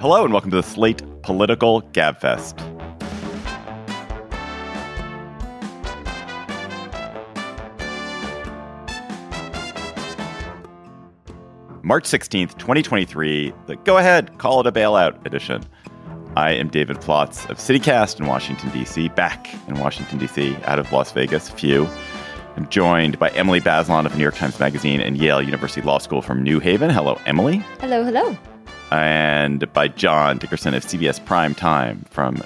Hello and welcome to the Slate Political Gabfest. March 16th, 2023, the Go Ahead, Call It a Bailout edition. I am David Plotz of CityCast in Washington, D.C., back in Washington, D.C., out of Las Vegas, few. I'm joined by Emily Bazelon of New York Times Magazine and Yale University Law School from New Haven. Hello, Emily. Hello, hello and by John Dickerson of CBS Prime Time from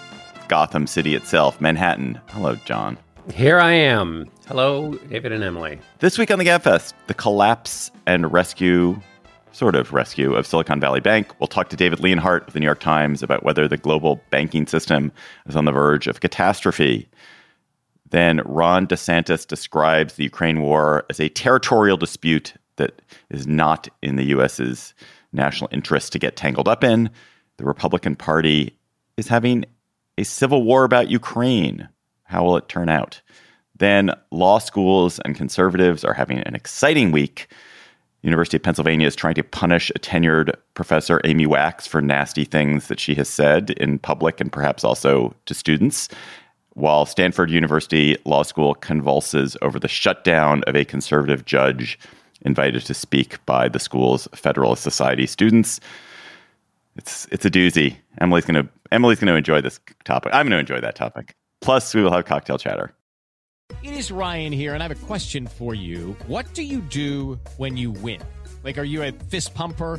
Gotham City itself, Manhattan. Hello, John. Here I am. Hello, David and Emily. This week on the Gabfest, the collapse and rescue, sort of rescue, of Silicon Valley Bank. We'll talk to David Leonhardt of the New York Times about whether the global banking system is on the verge of catastrophe. Then Ron DeSantis describes the Ukraine war as a territorial dispute that is not in the U.S.'s national interest to get tangled up in. The Republican Party is having a civil war about Ukraine. How will it turn out? Then law schools and conservatives are having an exciting week. University of Pennsylvania is trying to punish a tenured professor, Amy Wax, for nasty things that she has said in public and perhaps also to students, while Stanford University Law School convulses over the shutdown of a conservative judge invited to speak by the school's Federalist Society students. It's it's a doozy. Emily's gonna Emily's gonna enjoy this topic. I'm gonna enjoy that topic. Plus, we will have cocktail chatter. It is Ryan here, and I have a question for you. What do you do when you win? Like, are you a fist pumper?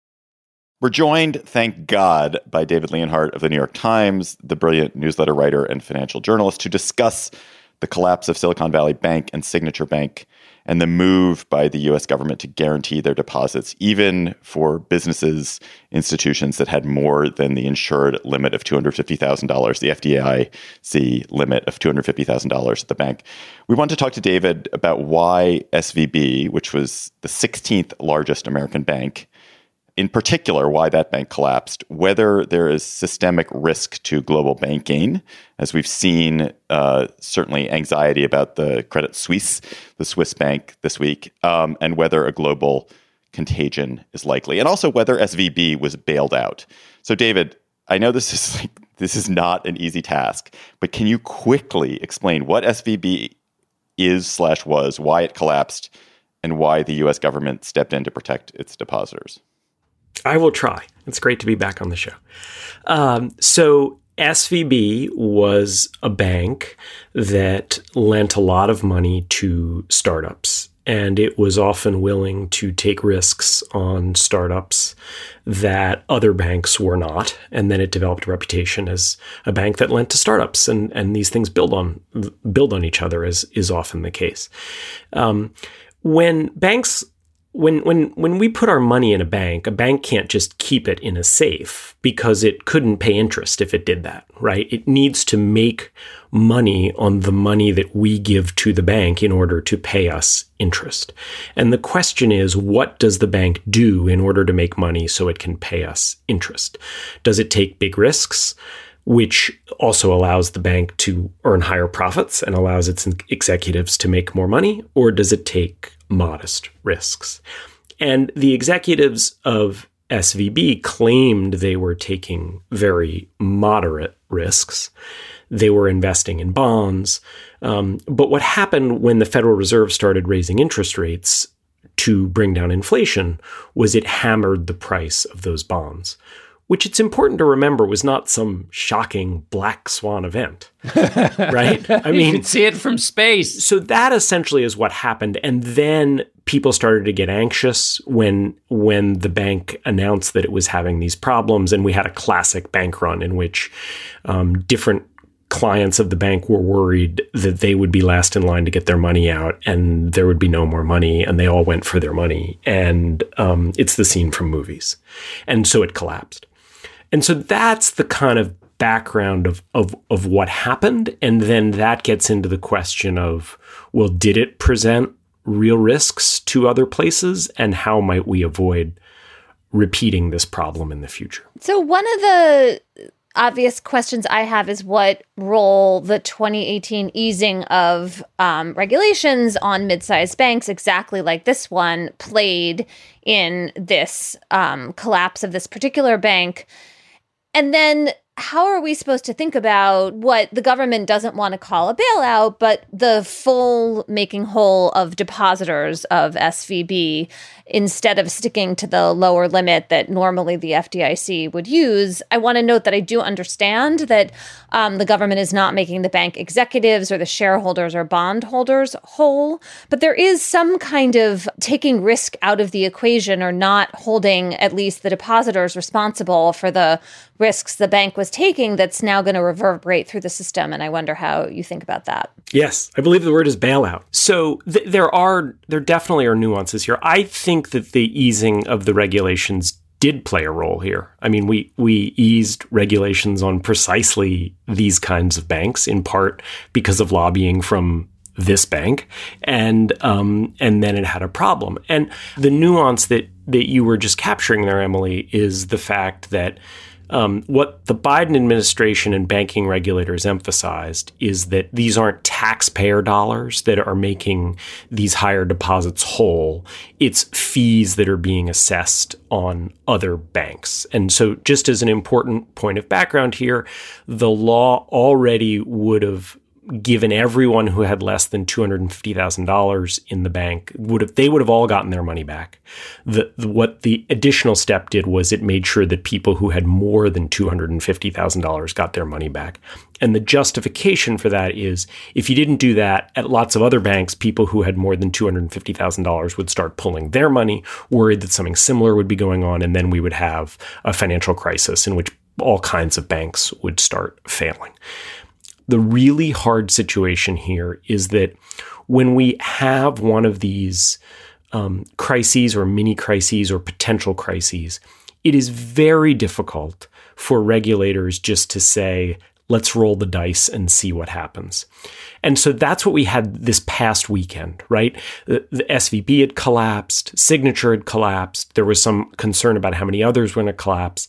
We're joined, thank God, by David Leonhardt of the New York Times, the brilliant newsletter writer and financial journalist, to discuss the collapse of Silicon Valley Bank and Signature Bank and the move by the US government to guarantee their deposits, even for businesses, institutions that had more than the insured limit of $250,000, the FDIC limit of $250,000 at the bank. We want to talk to David about why SVB, which was the 16th largest American bank, in particular why that bank collapsed, whether there is systemic risk to global banking, as we've seen uh, certainly anxiety about the Credit Suisse, the Swiss bank this week, um, and whether a global contagion is likely, and also whether SVB was bailed out. So, David, I know this is like this is not an easy task, but can you quickly explain what SVB is slash was, why it collapsed, and why the U.S. government stepped in to protect its depositors? I will try. It's great to be back on the show. Um, so, SVB was a bank that lent a lot of money to startups, and it was often willing to take risks on startups that other banks were not. And then it developed a reputation as a bank that lent to startups, and, and these things build on build on each other, as is often the case. Um, when banks when when when we put our money in a bank, a bank can't just keep it in a safe because it couldn't pay interest if it did that, right? It needs to make money on the money that we give to the bank in order to pay us interest. And the question is, what does the bank do in order to make money so it can pay us interest? Does it take big risks? which also allows the bank to earn higher profits and allows its executives to make more money? Or does it take modest risks. And the executives of SVB claimed they were taking very moderate risks. They were investing in bonds. Um, but what happened when the Federal Reserve started raising interest rates to bring down inflation was it hammered the price of those bonds, which it's important to remember was not some shocking black swan event, right? I mean, you can see it from space. So that essentially is what happened, and then people started to get anxious when when the bank announced that it was having these problems, and we had a classic bank run in which um, different clients of the bank were worried that they would be last in line to get their money out and there would be no more money and they all went for their money. And um, it's the scene from movies. And so it collapsed and so that's the kind of background of, of, of what happened. And then that gets into the question of, well, did it present real risks to other places? And how might we avoid repeating this problem in the future? So, one of the obvious questions I have is what role the 2018 easing of um, regulations on mid-sized banks, exactly like this one, played in this um, collapse of this particular bank. And then how are we supposed to think about what the government doesn't want to call a bailout, but the full making whole of depositors of SVB instead of sticking to the lower limit that normally the FDIC would use? I want to note that I do understand that um, the government is not making the bank executives or the shareholders or bondholders whole, but there is some kind of taking risk out of the equation or not holding at least the depositors responsible for the risks the bank was taking that's now going to reverberate through the system. And I wonder how you think about that. Yes, I believe the word is bailout. So th- there are there definitely are nuances here. I think that the easing of the regulations did play a role here. I mean, we we eased regulations on precisely these kinds of banks in part because of lobbying from this bank, and um, and then it had a problem. And the nuance that that you were just capturing there, Emily, is the fact that um, what the Biden administration and banking regulators emphasized is that these aren't taxpayer dollars that are making these higher deposits whole. It's fees that are being assessed on other banks. And so, just as an important point of background here, the law already would have given everyone who had less than $250,000 in the bank would have they would have all gotten their money back. The, the, what the additional step did was it made sure that people who had more than $250,000 got their money back. And the justification for that is if you didn't do that at lots of other banks, people who had more than $250,000 would start pulling their money, worried that something similar would be going on and then we would have a financial crisis in which all kinds of banks would start failing the really hard situation here is that when we have one of these um, crises or mini crises or potential crises, it is very difficult for regulators just to say, let's roll the dice and see what happens. And so that's what we had this past weekend, right? The, the, SVB had collapsed, Signature had collapsed. There was some concern about how many others were going to collapse.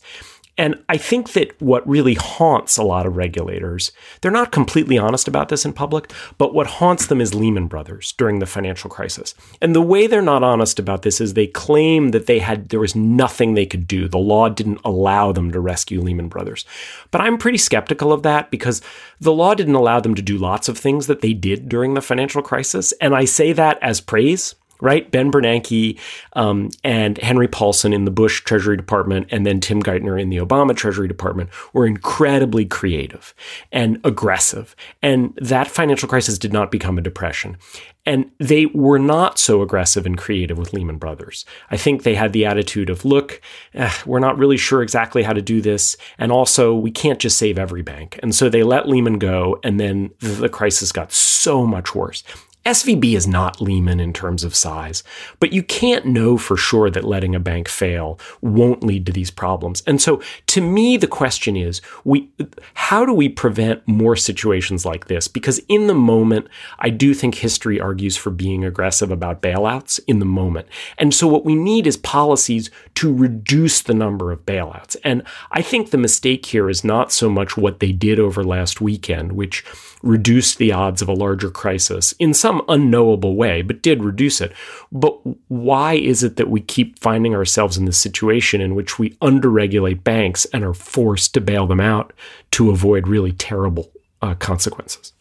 And I think that what really haunts a lot of regulators, they're not completely honest about this in public, but what haunts them is Lehman Brothers during the financial crisis. And the way they're not honest about this is they claim that they had there was nothing they could do. The law didn't allow them to rescue Lehman Brothers. But I'm pretty skeptical of that because the law didn't allow them to do lots of things that they did during the financial crisis. And I say that as praise right? Ben Bernanke um, and Henry Paulson in the Bush Treasury Department, and then Tim Geithner in the Obama Treasury Department were incredibly creative and aggressive. And that financial crisis did not become a depression. And they were not so aggressive and creative with Lehman Brothers. I think they had the attitude of, look, eh, we're not really sure exactly how to do this. And also, we can't just save every bank. And so they let Lehman go, and then the crisis got so much worse. SVB is not Lehman in terms of size, but you can't know for sure that letting a bank fail won't lead to these problems. And so to me the question is we how do we prevent more situations like this? Because in the moment I do think history argues for being aggressive about bailouts in the moment. And so what we need is policies to reduce the number of bailouts. And I think the mistake here is not so much what they did over last weekend, which reduced the odds of a larger crisis in some unknowable way, but did reduce it. But why is it that we keep finding ourselves in this situation in which we underregulate banks and are forced to bail them out to avoid really terrible uh, consequences?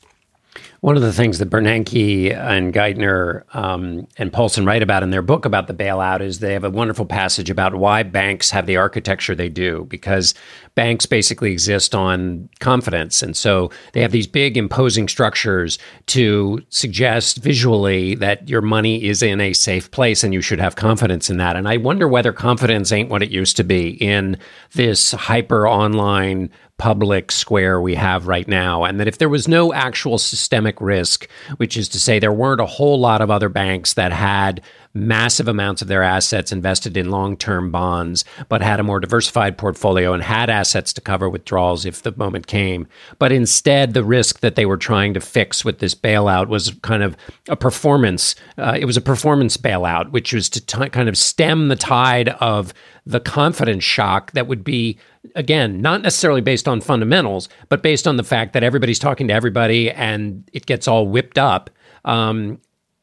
One of the things that Bernanke and Geithner um, and Paulson write about in their book about the bailout is they have a wonderful passage about why banks have the architecture they do, because banks basically exist on confidence. And so they have these big imposing structures to suggest visually that your money is in a safe place and you should have confidence in that. And I wonder whether confidence ain't what it used to be in this hyper online public square we have right now, and that if there was no actual systemic risk, which is to say there weren't a whole lot of other banks that had massive amounts of their assets invested in long term bonds, but had a more diversified portfolio and had assets to cover withdrawals if the moment came. But instead, the risk that they were trying to fix with this bailout was kind of a performance. Uh, it was a performance bailout, which was to t- kind of stem the tide of the confidence shock that would be again not necessarily based on fundamentals but based on the fact that everybody's talking to everybody and it gets all whipped up. Um,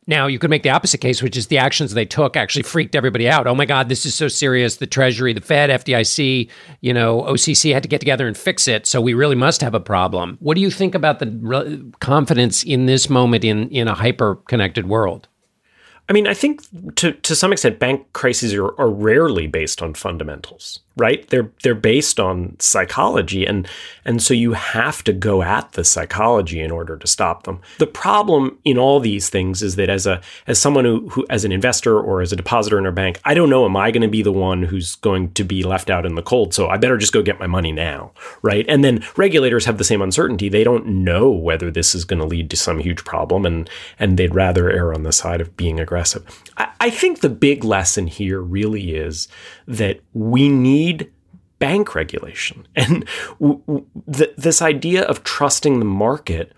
now you could make the opposite case which is the actions they took actually freaked everybody out. Oh my god this is so serious. The treasury the fed fdic you know occ had to get together and fix it so we really must have a problem. What do you think about the re- confidence in this moment in in a hyper connected world I mean, I think to to some extent, bank crises are, are rarely based on fundamentals right? They're they're based on psychology and and so you have to go at the psychology in order to stop them. The problem in all these things is that as a as someone who, who as an investor or as a depositor in a bank, I don't know am I going to be the one who's going to be left out in the cold, so I better just go get my money now, right? And then regulators have the same uncertainty. They don't know whether this is going to lead to some huge problem and and they'd rather err on the side of being aggressive. I, I think the big lesson here really is that we need bank regulation. And w- w- th- this idea of trusting the market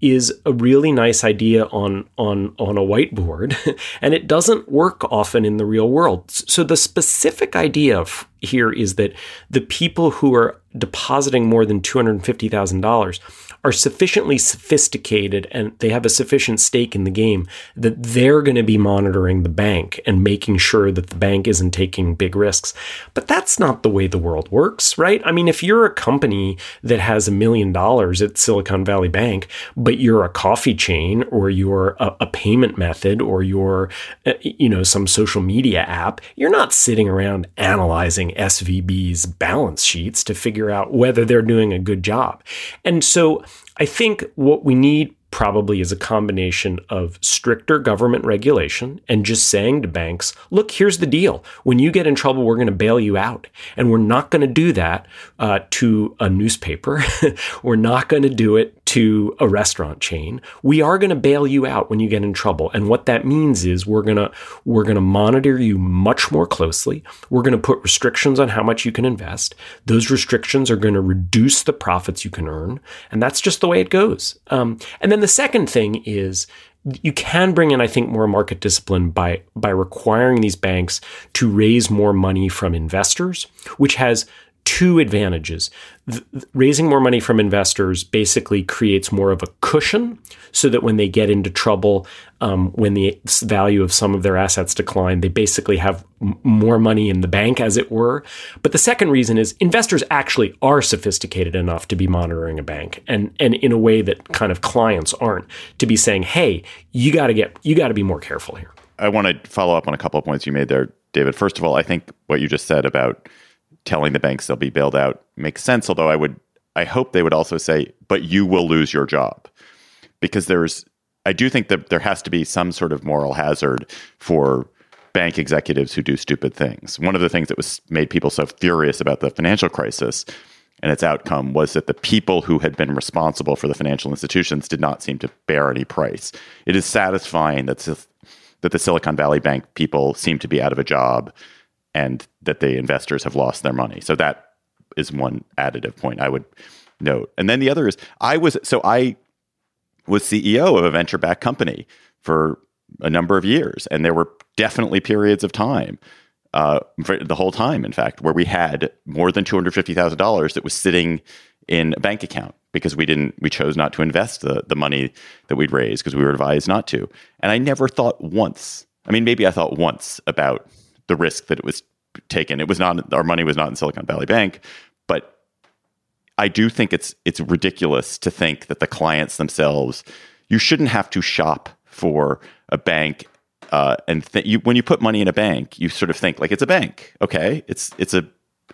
is a really nice idea on on on a whiteboard and it doesn't work often in the real world. So the specific idea of here is that the people who are depositing more than $250,000 are sufficiently sophisticated and they have a sufficient stake in the game that they're going to be monitoring the bank and making sure that the bank isn't taking big risks. But that's not the way the world works, right? I mean, if you're a company that has a million dollars at Silicon Valley Bank, but you're a coffee chain or you're a, a payment method or you're, uh, you know, some social media app, you're not sitting around analyzing SVB's balance sheets to figure out whether they're doing a good job. And so I think what we need probably is a combination of stricter government regulation and just saying to banks, look, here's the deal. When you get in trouble, we're going to bail you out. And we're not going to do that uh, to a newspaper. we're not going to do it to a restaurant chain. We are going to bail you out when you get in trouble. And what that means is we're going to we're going to monitor you much more closely. We're going to put restrictions on how much you can invest. Those restrictions are going to reduce the profits you can earn. And that's just the way it goes. Um, and then the second thing is you can bring in, I think, more market discipline by by requiring these banks to raise more money from investors, which has two advantages. Raising more money from investors basically creates more of a cushion so that when they get into trouble, um, when the value of some of their assets decline, they basically have m- more money in the bank, as it were. But the second reason is investors actually are sophisticated enough to be monitoring a bank and, and in a way that kind of clients aren't to be saying, hey, you got to get, you got to be more careful here. I want to follow up on a couple of points you made there, David. First of all, I think what you just said about telling the banks they'll be bailed out makes sense. Although I would, I hope they would also say, but you will lose your job because there's, I do think that there has to be some sort of moral hazard for bank executives who do stupid things. One of the things that was made people so furious about the financial crisis and its outcome was that the people who had been responsible for the financial institutions did not seem to bear any price. It is satisfying that that the Silicon Valley Bank people seem to be out of a job and that the investors have lost their money. So that is one additive point I would note. And then the other is I was so I was CEO of a venture backed company for a number of years, and there were definitely periods of time, uh, the whole time, in fact, where we had more than two hundred fifty thousand dollars that was sitting in a bank account because we didn't we chose not to invest the the money that we'd raised because we were advised not to. And I never thought once. I mean, maybe I thought once about the risk that it was taken. It was not our money was not in Silicon Valley Bank, but I do think it's it's ridiculous to think that the clients themselves you shouldn't have to shop for a bank uh, and th- you, when you put money in a bank, you sort of think like it's a bank. Okay, it's it's a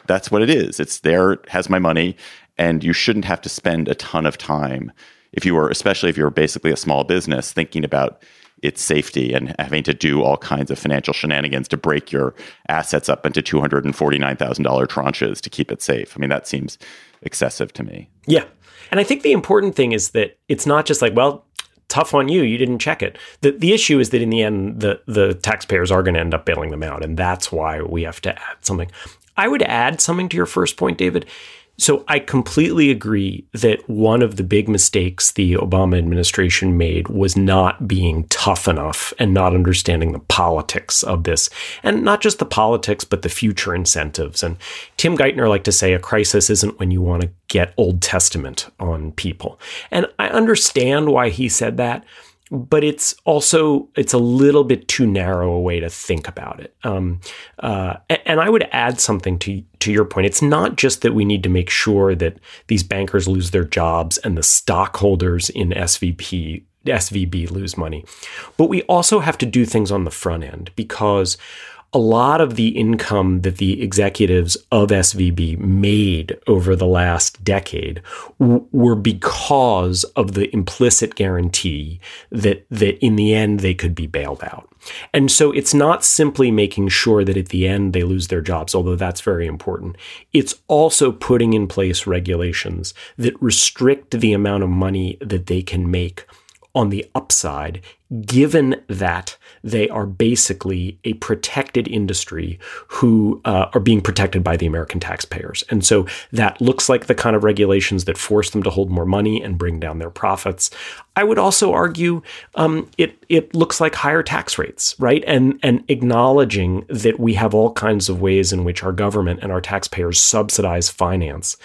that's what it is. It's there, has my money, and you shouldn't have to spend a ton of time if you are, especially if you're basically a small business, thinking about its safety and having to do all kinds of financial shenanigans to break your assets up into $249,000 tranches to keep it safe. I mean, that seems excessive to me. Yeah. And I think the important thing is that it's not just like, well, tough on you. You didn't check it. The, the issue is that in the end, the, the taxpayers are going to end up bailing them out. And that's why we have to add something. I would add something to your first point, David. So I completely agree that one of the big mistakes the Obama administration made was not being tough enough and not understanding the politics of this. And not just the politics, but the future incentives. And Tim Geithner liked to say a crisis isn't when you want to get Old Testament on people. And I understand why he said that but it's also it's a little bit too narrow a way to think about it. Um, uh, and I would add something to to your point. It's not just that we need to make sure that these bankers lose their jobs and the stockholders in SVP SVB lose money, but we also have to do things on the front end because a lot of the income that the executives of SVB made over the last decade w- were because of the implicit guarantee that that in the end they could be bailed out. And so it's not simply making sure that at the end they lose their jobs, although that's very important. It's also putting in place regulations that restrict the amount of money that they can make on the upside, given that they are basically a protected industry who uh, are being protected by the American taxpayers. And so that looks like the kind of regulations that force them to hold more money and bring down their profits. I would also argue um, it it looks like higher tax rates, right? And and acknowledging that we have all kinds of ways in which our government and our taxpayers subsidize finance,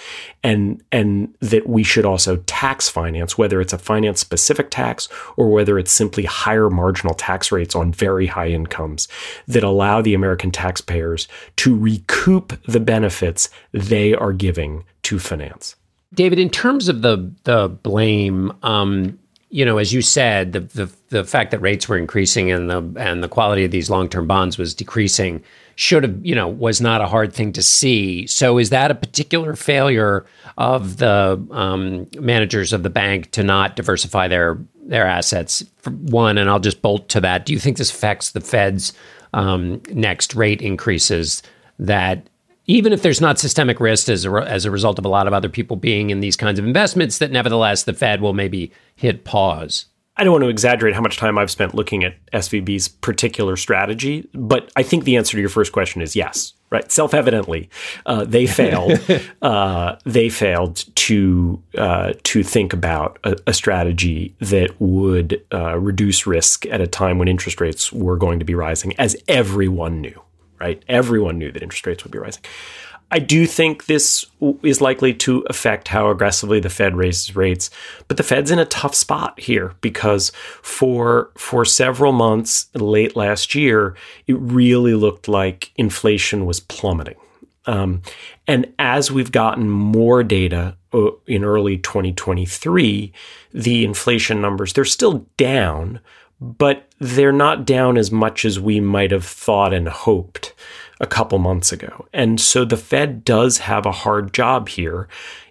and and that we should also tax finance, whether it's a finance specific tax or whether it's simply higher marginal tax rates on very high incomes that allow the American taxpayers to recoup the benefits they are giving to finance. David, in terms of the the blame, um, you know, as you said, the, the the fact that rates were increasing and the and the quality of these long term bonds was decreasing should have, you know, was not a hard thing to see. So, is that a particular failure of the um, managers of the bank to not diversify their their assets? For one, and I'll just bolt to that. Do you think this affects the Fed's um, next rate increases? That even if there's not systemic risk as a, as a result of a lot of other people being in these kinds of investments, that nevertheless the Fed will maybe hit pause. I don't want to exaggerate how much time I've spent looking at SVB's particular strategy, but I think the answer to your first question is yes. Right, self-evidently, uh, they failed. uh, they failed to uh, to think about a, a strategy that would uh, reduce risk at a time when interest rates were going to be rising, as everyone knew right? Everyone knew that interest rates would be rising. I do think this is likely to affect how aggressively the Fed raises rates, but the Fed's in a tough spot here because for for several months late last year, it really looked like inflation was plummeting. Um, and as we've gotten more data uh, in early 2023, the inflation numbers they're still down, but they're not down as much as we might have thought and hoped a couple months ago. And so the Fed does have a hard job here.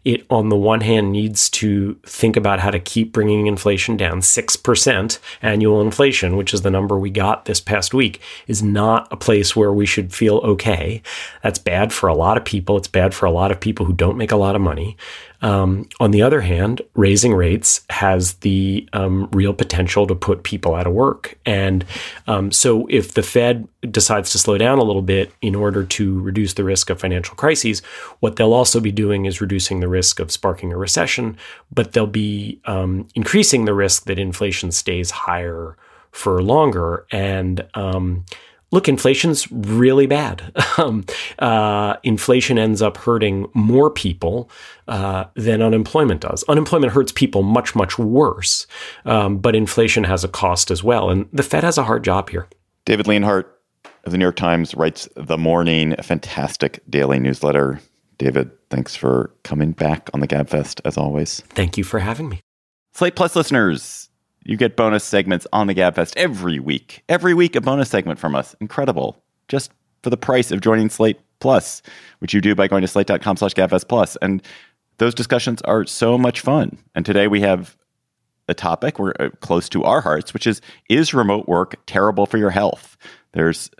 It, on the one hand, needs to think about how to keep bringing inflation down. 6% annual inflation, which is the number we got this past week, is not a place where we should feel okay. That's bad for a lot of people. It's bad for a lot of people who don't make a lot of money. Um, on the other hand, raising rates has the um, real potential to put people out of work. And um, so, if the Fed decides to slow down a little bit in order to reduce the risk of financial crises, what they'll also be doing is reducing the risk of sparking a recession, but they'll be um, increasing the risk that inflation stays higher for longer. And um, look, inflation's really bad. um, uh, inflation ends up hurting more people uh, than unemployment does. Unemployment hurts people much, much worse, um, but inflation has a cost as well. And the Fed has a hard job here. David Leonhardt of the New York Times writes The Morning, a fantastic daily newsletter. David, thanks for coming back on the GabFest as always. Thank you for having me. Slate Plus listeners, you get bonus segments on the GabFest every week. Every week, a bonus segment from us. Incredible. Just for the price of joining Slate Plus, which you do by going to slate.com slash GabFest Plus. And those discussions are so much fun. And today we have a topic we're uh, close to our hearts, which is Is remote work terrible for your health? There's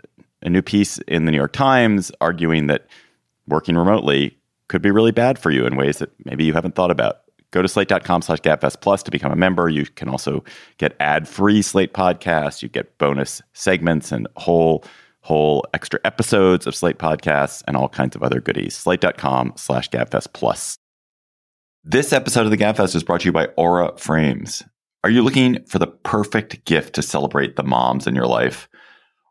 a new piece in the New York Times arguing that working remotely could be really bad for you in ways that maybe you haven't thought about Go to slate.com slash gabfest plus to become a member. You can also get ad-free Slate podcasts. You get bonus segments and whole whole extra episodes of Slate podcasts and all kinds of other goodies. Slate.com slash gabfest plus. This episode of the Gabfest is brought to you by Aura Frames. Are you looking for the perfect gift to celebrate the moms in your life?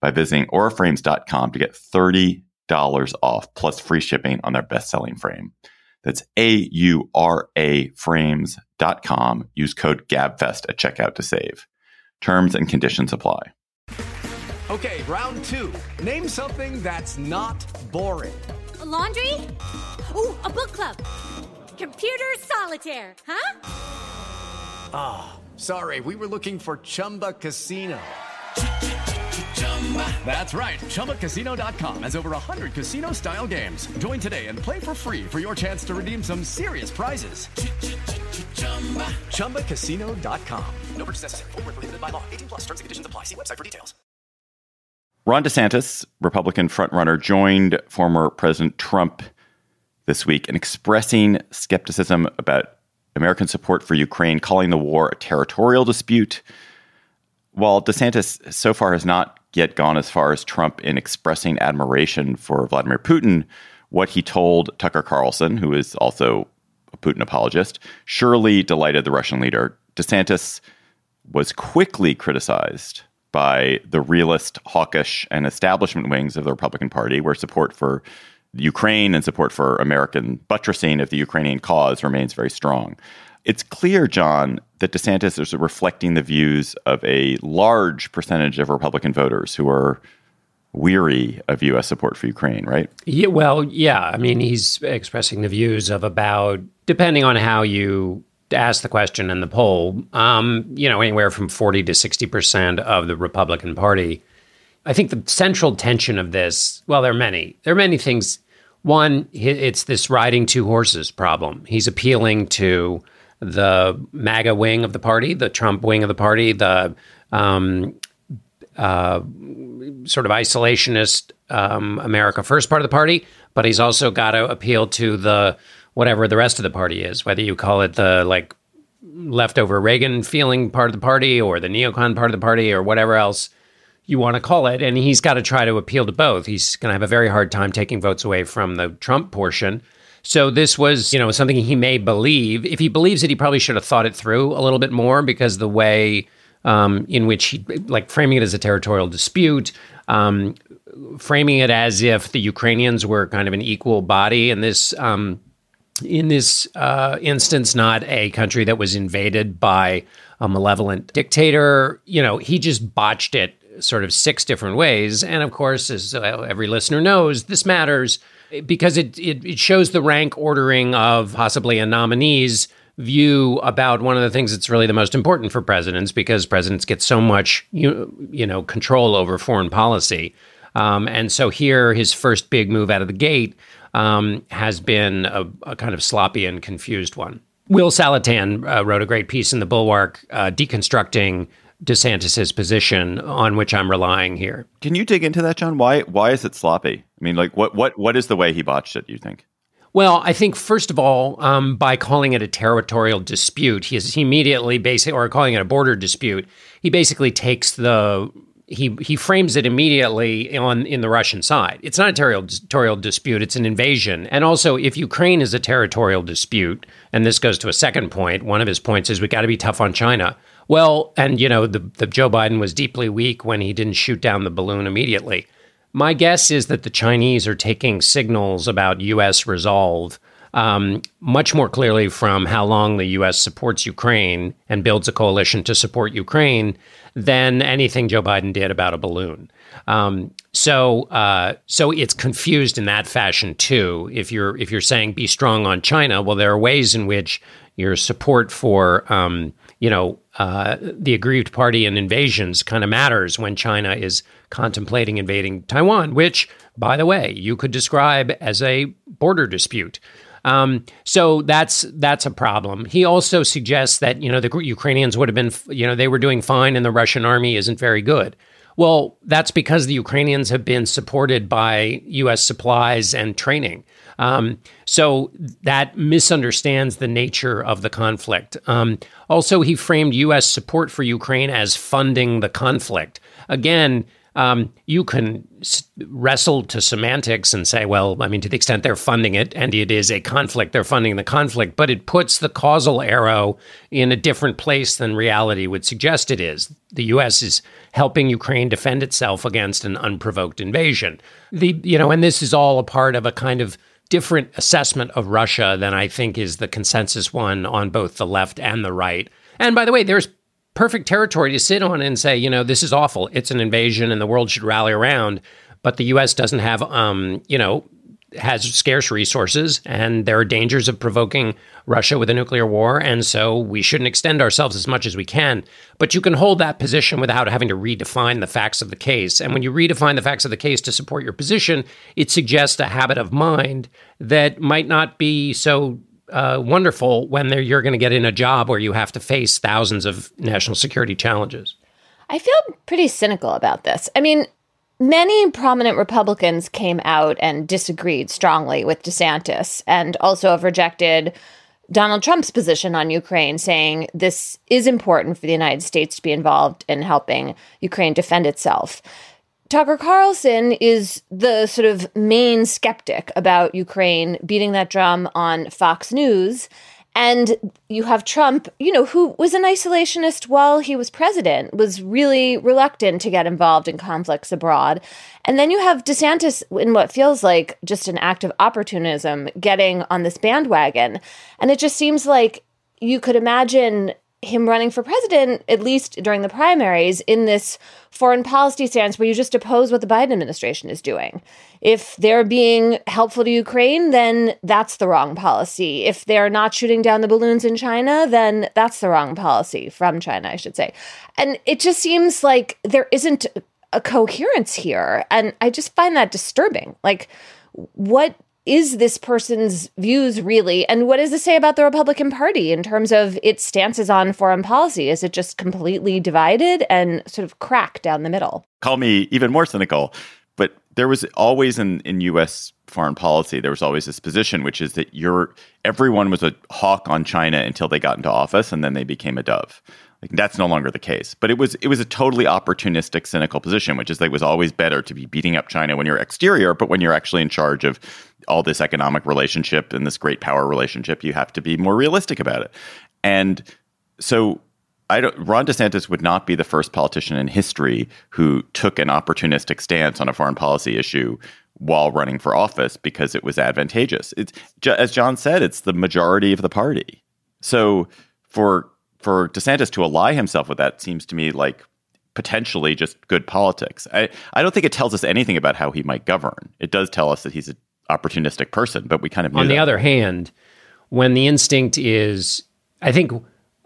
by visiting auraframes.com to get $30 off plus free shipping on their best selling frame. That's A U R A frames.com. Use code GABFEST at checkout to save. Terms and conditions apply. Okay, round two. Name something that's not boring. A laundry? Ooh, a book club. Computer solitaire, huh? Ah. Oh. Sorry, we were looking for Chumba Casino. That's right. ChumbaCasino.com has over 100 casino style games. Join today and play for free for your chance to redeem some serious prizes. ChumbaCasino.com. No purchase necessary. Full prohibited by law. 18 plus terms and conditions apply. See website for details. Ron DeSantis, Republican frontrunner, joined former President Trump this week in expressing skepticism about American support for Ukraine, calling the war a territorial dispute. While DeSantis so far has not yet gone as far as Trump in expressing admiration for Vladimir Putin, what he told Tucker Carlson, who is also a Putin apologist, surely delighted the Russian leader. DeSantis was quickly criticized by the realist, hawkish, and establishment wings of the Republican Party, where support for Ukraine and support for American buttressing of the Ukrainian cause remains very strong. It's clear, John, that DeSantis is reflecting the views of a large percentage of Republican voters who are weary of U.S. support for Ukraine, right? Yeah, well, yeah. I mean, he's expressing the views of about, depending on how you ask the question in the poll, um, you know, anywhere from 40 to 60% of the Republican Party. I think the central tension of this, well, there are many. There are many things. One, it's this riding two horses problem. He's appealing to the MAGA wing of the party, the Trump wing of the party, the um, uh, sort of isolationist um, America First part of the party, but he's also got to appeal to the whatever the rest of the party is, whether you call it the like leftover Reagan feeling part of the party or the neocon part of the party or whatever else you want to call it. And he's got to try to appeal to both. He's going to have a very hard time taking votes away from the Trump portion. So this was, you know, something he may believe. If he believes it, he probably should have thought it through a little bit more because the way um, in which he, like, framing it as a territorial dispute, um, framing it as if the Ukrainians were kind of an equal body in this. Um, in this uh, instance, not a country that was invaded by a malevolent dictator. You know, he just botched it sort of six different ways. And of course, as every listener knows, this matters because it, it, it shows the rank ordering of possibly a nominee's view about one of the things that's really the most important for presidents because presidents get so much you, you know control over foreign policy. Um, and so here, his first big move out of the gate um, has been a, a, kind of sloppy and confused one. Will Saletan uh, wrote a great piece in the Bulwark uh, deconstructing DeSantis's position on which I'm relying here. Can you dig into that, John? Why why is it sloppy? I mean, like what what what is the way he botched it? You think? Well, I think first of all, um, by calling it a territorial dispute, he is immediately basically, or calling it a border dispute, he basically takes the he he frames it immediately on in the Russian side. It's not a territorial dispute; it's an invasion. And also, if Ukraine is a territorial dispute, and this goes to a second point, one of his points is we got to be tough on China. Well, and you know, the, the Joe Biden was deeply weak when he didn't shoot down the balloon immediately. My guess is that the Chinese are taking signals about U.S. resolve um, much more clearly from how long the U.S. supports Ukraine and builds a coalition to support Ukraine than anything Joe Biden did about a balloon. Um, so, uh, so it's confused in that fashion too. If you're if you're saying be strong on China, well, there are ways in which your support for um, you know uh, the aggrieved party and invasions kind of matters when China is contemplating invading Taiwan, which, by the way, you could describe as a border dispute. Um, so that's that's a problem. He also suggests that you know the Ukrainians would have been you know they were doing fine and the Russian army isn't very good. Well, that's because the Ukrainians have been supported by U.S. supplies and training. Um, so that misunderstands the nature of the conflict. Um, also, he framed U.S. support for Ukraine as funding the conflict. Again, um, you can wrestle to semantics and say, well, I mean, to the extent they're funding it and it is a conflict, they're funding the conflict, but it puts the causal arrow in a different place than reality would suggest it is. The U.S. is helping Ukraine defend itself against an unprovoked invasion. The, you know, and this is all a part of a kind of different assessment of Russia than I think is the consensus one on both the left and the right. And by the way, there's perfect territory to sit on and say, you know, this is awful. It's an invasion and the world should rally around. But the U.S. doesn't have, um, you know, has scarce resources and there are dangers of provoking Russia with a nuclear war. And so we shouldn't extend ourselves as much as we can. But you can hold that position without having to redefine the facts of the case. And when you redefine the facts of the case to support your position, it suggests a habit of mind that might not be so uh, wonderful when you're going to get in a job where you have to face thousands of national security challenges. I feel pretty cynical about this. I mean, many prominent Republicans came out and disagreed strongly with DeSantis and also have rejected Donald Trump's position on Ukraine, saying this is important for the United States to be involved in helping Ukraine defend itself. Tucker Carlson is the sort of main skeptic about Ukraine beating that drum on Fox News. And you have Trump, you know, who was an isolationist while he was president, was really reluctant to get involved in conflicts abroad. And then you have DeSantis in what feels like just an act of opportunism getting on this bandwagon. And it just seems like you could imagine him running for president, at least during the primaries, in this foreign policy stance where you just oppose what the Biden administration is doing. If they're being helpful to Ukraine, then that's the wrong policy. If they're not shooting down the balloons in China, then that's the wrong policy from China, I should say. And it just seems like there isn't a coherence here. And I just find that disturbing. Like, what is this person's views really? And what does this say about the Republican Party in terms of its stances on foreign policy? Is it just completely divided and sort of cracked down the middle? Call me even more cynical, but there was always in, in US foreign policy, there was always this position, which is that you're everyone was a hawk on China until they got into office and then they became a dove. Like that's no longer the case. But it was it was a totally opportunistic, cynical position, which is that it was always better to be beating up China when you're exterior, but when you're actually in charge of all this economic relationship and this great power relationship, you have to be more realistic about it. And so I don't, Ron DeSantis would not be the first politician in history who took an opportunistic stance on a foreign policy issue while running for office because it was advantageous. It's as John said, it's the majority of the party. So for for DeSantis to ally himself with that seems to me like potentially just good politics. I, I don't think it tells us anything about how he might govern. It does tell us that he's an opportunistic person, but we kind of on that. the other hand, when the instinct is, I think.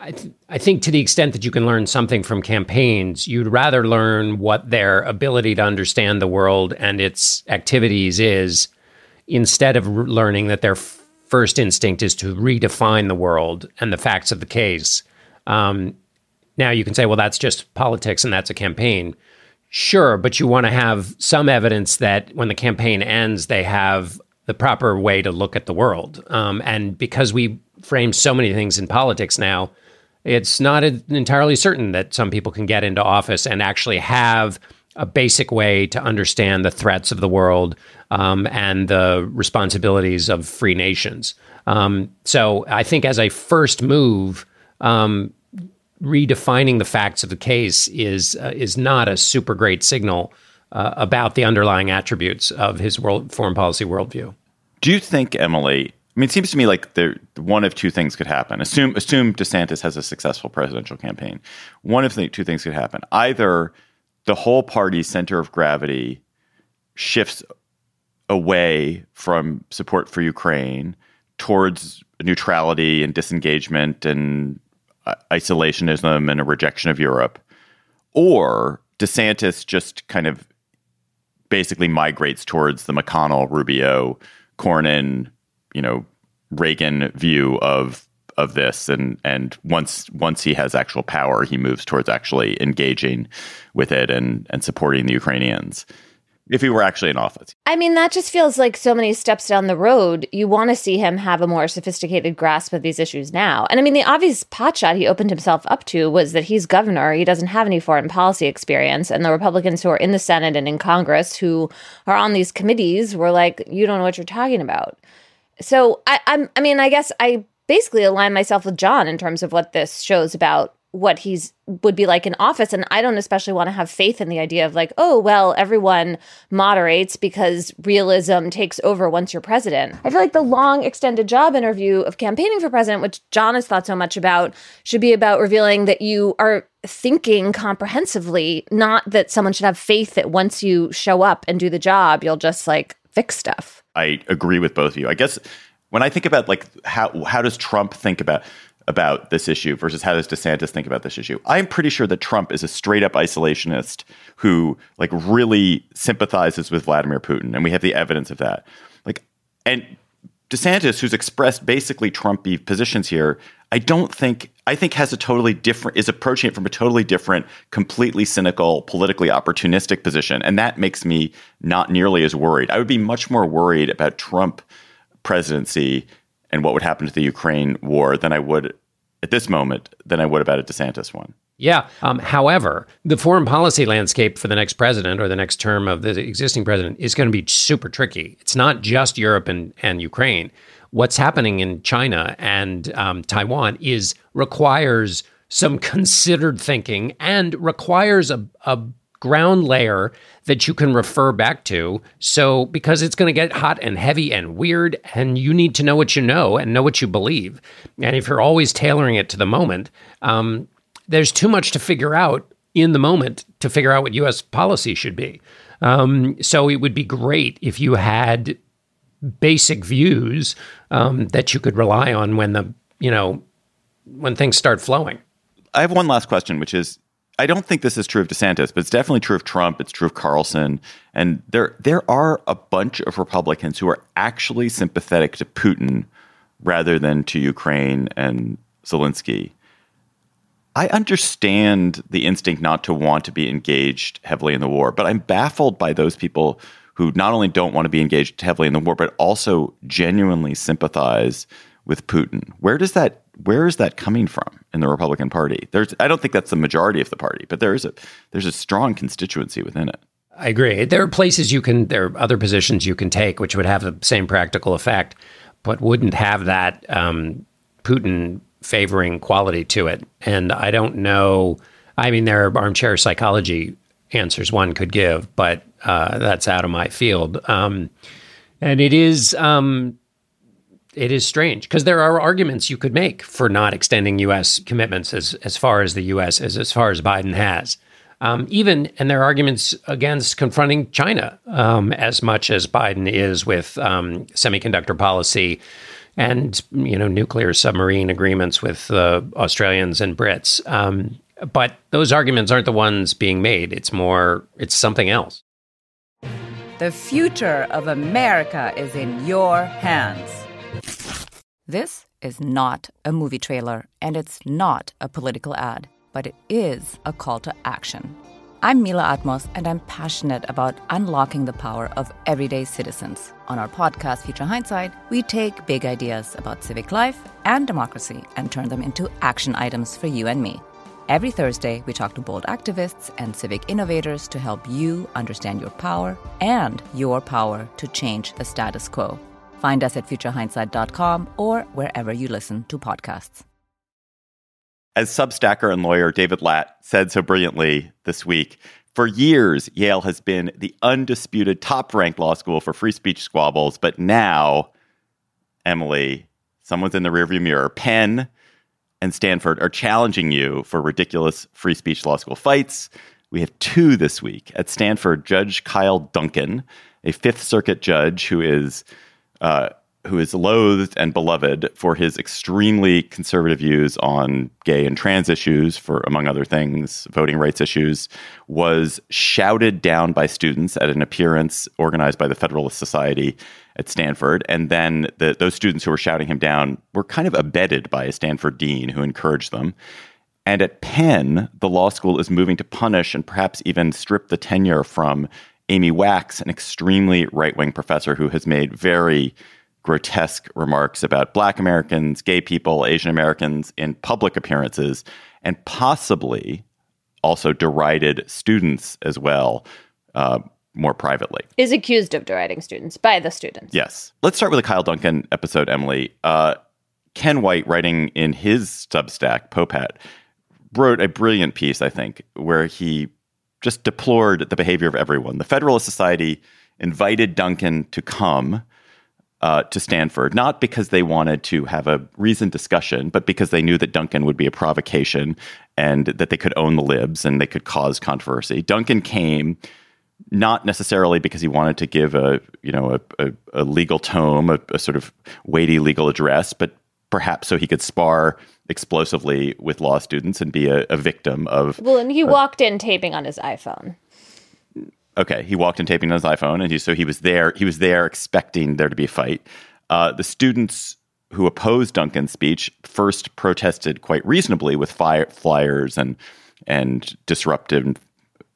I, th- I think to the extent that you can learn something from campaigns, you'd rather learn what their ability to understand the world and its activities is instead of re- learning that their f- first instinct is to redefine the world and the facts of the case um, now you can say, well, that's just politics and that's a campaign. Sure, but you want to have some evidence that when the campaign ends, they have the proper way to look at the world. Um, and because we frame so many things in politics now, it's not entirely certain that some people can get into office and actually have a basic way to understand the threats of the world um, and the responsibilities of free nations. Um, so I think as a first move, um, redefining the facts of the case is uh, is not a super great signal uh, about the underlying attributes of his world foreign policy worldview. Do you think, Emily? I mean, it seems to me like there one of two things could happen. Assume assume DeSantis has a successful presidential campaign. One of the two things could happen. Either the whole party's center of gravity shifts away from support for Ukraine towards neutrality and disengagement and isolationism and a rejection of Europe, or DeSantis just kind of basically migrates towards the McConnell, Rubio, Cornyn, you know, Reagan view of of this. And and once once he has actual power he moves towards actually engaging with it and and supporting the Ukrainians if he were actually in office. I mean, that just feels like so many steps down the road. You want to see him have a more sophisticated grasp of these issues now. And I mean, the obvious potshot he opened himself up to was that he's governor. He doesn't have any foreign policy experience. And the Republicans who are in the Senate and in Congress who are on these committees were like, you don't know what you're talking about. So I, I'm, I mean, I guess I basically align myself with John in terms of what this shows about what he's would be like in office. And i don't especially want to have faith in the idea of like oh well everyone moderates because realism takes over once you're president. I feel like the long extended job interview of campaigning for president which john has thought so much about should be about revealing that you are thinking comprehensively not that someone should have faith that once you show up and do the job you'll just like fix stuff. I agree with both of you. I guess when i think about like how how does trump think about about this issue versus how does DeSantis think about this issue. I'm pretty sure that Trump is a straight up isolationist who like really sympathizes with Vladimir Putin, and we have the evidence of that. Like, and DeSantis, who's expressed basically Trumpy positions here, I don't think I think has a totally different is approaching it from a totally different, completely cynical, politically opportunistic position, and that makes me not nearly as worried. I would be much more worried about Trump presidency and what would happen to the Ukraine war than I would at this moment than I would about a DeSantis one. Yeah. Um, however, the foreign policy landscape for the next president or the next term of the existing president is going to be super tricky. It's not just Europe and, and Ukraine. What's happening in China and um, Taiwan is requires some considered thinking and requires a, a ground layer that you can refer back to. So, because it's going to get hot and heavy and weird, and you need to know what you know and know what you believe. And if you're always tailoring it to the moment, um, there's too much to figure out in the moment to figure out what U.S. policy should be. Um, so, it would be great if you had basic views um, that you could rely on when the you know when things start flowing. I have one last question, which is I don't think this is true of DeSantis, but it's definitely true of Trump. It's true of Carlson, and there there are a bunch of Republicans who are actually sympathetic to Putin rather than to Ukraine and Zelensky. I understand the instinct not to want to be engaged heavily in the war, but I'm baffled by those people who not only don't want to be engaged heavily in the war, but also genuinely sympathize with Putin. Where does that where is that coming from in the Republican Party? There's I don't think that's the majority of the party, but there is a there's a strong constituency within it. I agree. There are places you can there are other positions you can take which would have the same practical effect, but wouldn't have that um, Putin favoring quality to it. And I don't know. I mean, there are armchair psychology answers one could give, but uh, that's out of my field. Um, and it is um, it is strange because there are arguments you could make for not extending U.S. commitments as as far as the U.S. as as far as Biden has. Um, even and there are arguments against confronting China um, as much as Biden is with um, semiconductor policy and you know nuclear submarine agreements with the Australians and Brits. Um, but those arguments aren't the ones being made. It's more it's something else. The future of America is in your hands. This is not a movie trailer, and it's not a political ad, but it is a call to action. I'm Mila Atmos, and I'm passionate about unlocking the power of everyday citizens. On our podcast, Future Hindsight, we take big ideas about civic life and democracy and turn them into action items for you and me. Every Thursday, we talk to bold activists and civic innovators to help you understand your power and your power to change the status quo. Find us at futurehindsight.com or wherever you listen to podcasts. as Substacker and lawyer David Lat said so brilliantly this week, for years, Yale has been the undisputed top ranked law school for free speech squabbles. But now, Emily, someone's in the rearview mirror. Penn and Stanford are challenging you for ridiculous free speech law school fights. We have two this week. At Stanford, Judge Kyle Duncan, a Fifth Circuit judge who is uh, who is loathed and beloved for his extremely conservative views on gay and trans issues, for among other things, voting rights issues, was shouted down by students at an appearance organized by the Federalist Society at Stanford. And then the, those students who were shouting him down were kind of abetted by a Stanford dean who encouraged them. And at Penn, the law school is moving to punish and perhaps even strip the tenure from Amy Wax, an extremely right wing professor who has made very grotesque remarks about black Americans, gay people, Asian Americans in public appearances, and possibly also derided students as well. Uh, more privately. Is accused of deriding students by the students. Yes. Let's start with the Kyle Duncan episode, Emily. Uh, Ken White, writing in his Substack, Popehat, wrote a brilliant piece, I think, where he just deplored the behavior of everyone. The Federalist Society invited Duncan to come uh, to Stanford, not because they wanted to have a reasoned discussion, but because they knew that Duncan would be a provocation and that they could own the libs and they could cause controversy. Duncan came not necessarily because he wanted to give a you know a, a, a legal tome, a, a, sort of weighty legal address, but perhaps so he could spar explosively with law students and be a, victim of. Well, and he walked in taping on his iPhone. Okay, he walked in taping on his iPhone, and he, so he was there. He was there expecting there to be a fight. Uh, the students who opposed Duncan's speech first protested quite reasonably with fire, flyers and and disruptive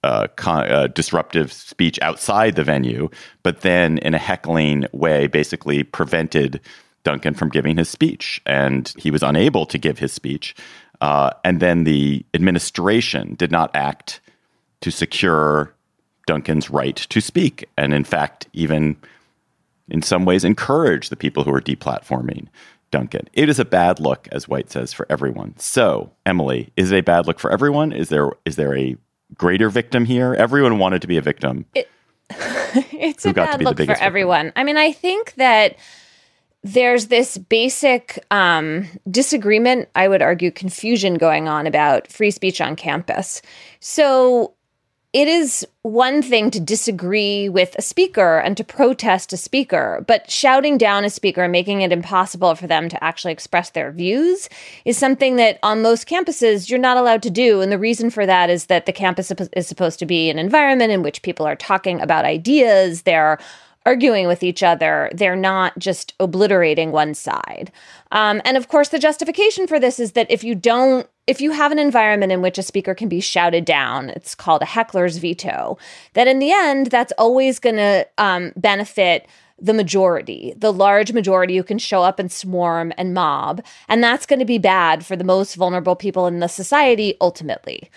uh, con- uh, disruptive speech outside the venue, but then in a heckling way, basically prevented Duncan from giving his speech, and he was unable to give his speech. Uh, and then the administration did not act to secure Duncan's right to speak, and in fact, even in some ways, encourage the people who are deplatforming Duncan. It is a bad look, as White says, for everyone. So, Emily, is it a bad look for everyone? Is there is there a greater victim here. Everyone wanted to be a victim. It, it's a bad look for everyone. I mean, I think that there's this basic um, disagreement, I would argue, confusion going on about free speech on campus. So it is one thing to disagree with a speaker and to protest a speaker, but shouting down a speaker and making it impossible for them to actually express their views is something that on most campuses you're not allowed to do. And the reason for that is that the campus is supposed to be an environment in which people are talking about ideas, they're arguing with each other. They're not just obliterating one side. Um, and of course, the justification for this is that if you don't, if you have an environment in which a speaker can be shouted down, it's called a heckler's veto, that in the end, that's always going to um, benefit the majority, the large majority who can show up and swarm and mob. And that's going to be bad for the most vulnerable people in the society ultimately.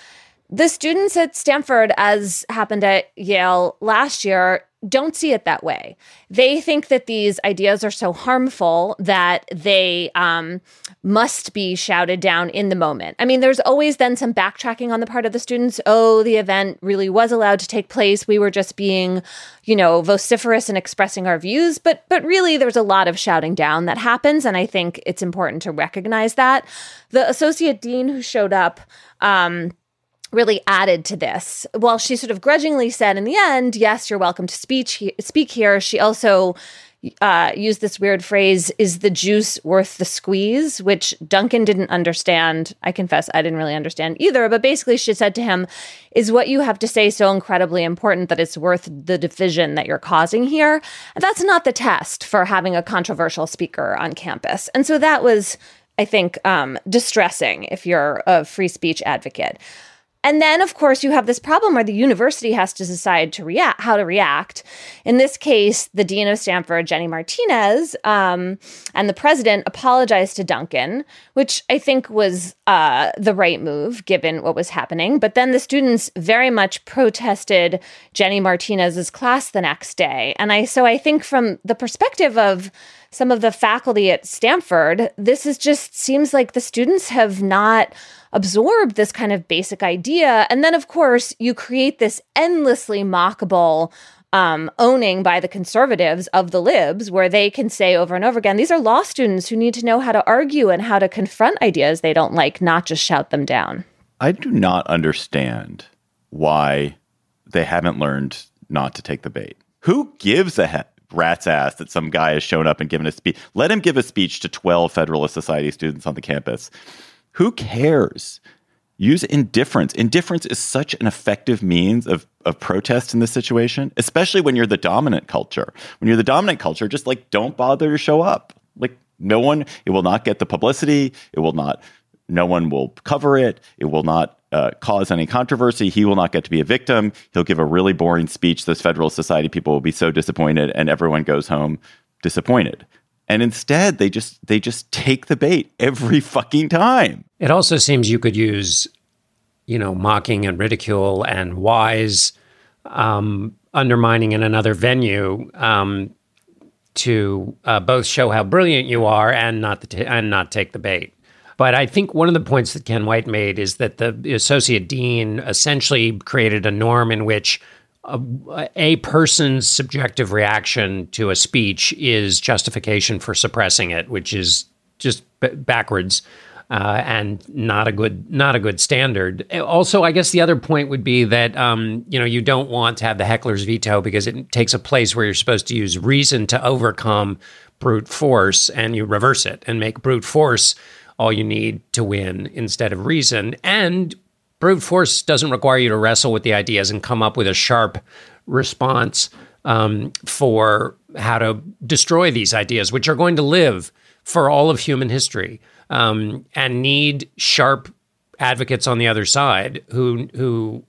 The students at Stanford, as happened at Yale last year, don't see it that way. They think that these ideas are so harmful that they um, must be shouted down in the moment. I mean, there's always then some backtracking on the part of the students. Oh, the event really was allowed to take place. We were just being, you know, vociferous and expressing our views. But but really, there's a lot of shouting down that happens, and I think it's important to recognize that. The associate dean who showed up. Um, really added to this. While she sort of grudgingly said in the end, "Yes, you're welcome to speech speak here," she also uh, used this weird phrase, "Is the juice worth the squeeze?" Which Duncan didn't understand. I confess, I didn't really understand either. But basically, she said to him, "Is what you have to say so incredibly important that it's worth the division that you're causing here?" And that's not the test for having a controversial speaker on campus. And so that was. I think um, distressing if you're a free speech advocate. And then, of course, you have this problem where the university has to decide to react, how to react. In this case, the dean of Stanford, Jenny Martinez, um, and the president apologized to Duncan, which I think was uh, the right move given what was happening. But then the students very much protested Jenny Martinez's class the next day, and I so I think from the perspective of some of the faculty at Stanford, this is just seems like the students have not absorbed this kind of basic idea. And then, of course, you create this endlessly mockable um, owning by the conservatives of the libs, where they can say over and over again, these are law students who need to know how to argue and how to confront ideas they don't like, not just shout them down. I do not understand why they haven't learned not to take the bait. Who gives a he- rat's ass that some guy has shown up and given a speech? Let him give a speech to 12 Federalist Society students on the campus. Who cares? Use indifference. Indifference is such an effective means of, of protest in this situation, especially when you're the dominant culture. When you're the dominant culture, just like don't bother to show up. Like no one, it will not get the publicity. It will not, no one will cover it. It will not uh, cause any controversy. He will not get to be a victim. He'll give a really boring speech. Those Federalist Society people will be so disappointed, and everyone goes home disappointed. And instead, they just they just take the bait every fucking time. It also seems you could use, you know, mocking and ridicule and wise um, undermining in another venue um, to uh, both show how brilliant you are and not the t- and not take the bait. But I think one of the points that Ken White made is that the associate dean essentially created a norm in which a, a, person's subjective reaction to a speech is justification for suppressing it, which is just b- backwards uh, and not a good not a good standard. Also, I guess the other point would be that um, you know you don't want to have the heckler's veto because it takes a place where you're supposed to use reason to overcome brute force, and you reverse it and make brute force all you need to win instead of reason. And brute force doesn't require you to wrestle with the ideas and come up with a sharp response um, for how to destroy these ideas, which are going to live for all of human history um, and need sharp advocates on the other side who who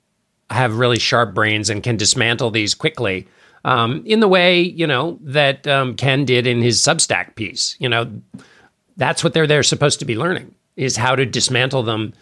have really sharp brains and can dismantle these quickly. Um, in the way you know that um, Ken did in his Substack piece, you know, that's what they're they're supposed to be learning is how to dismantle them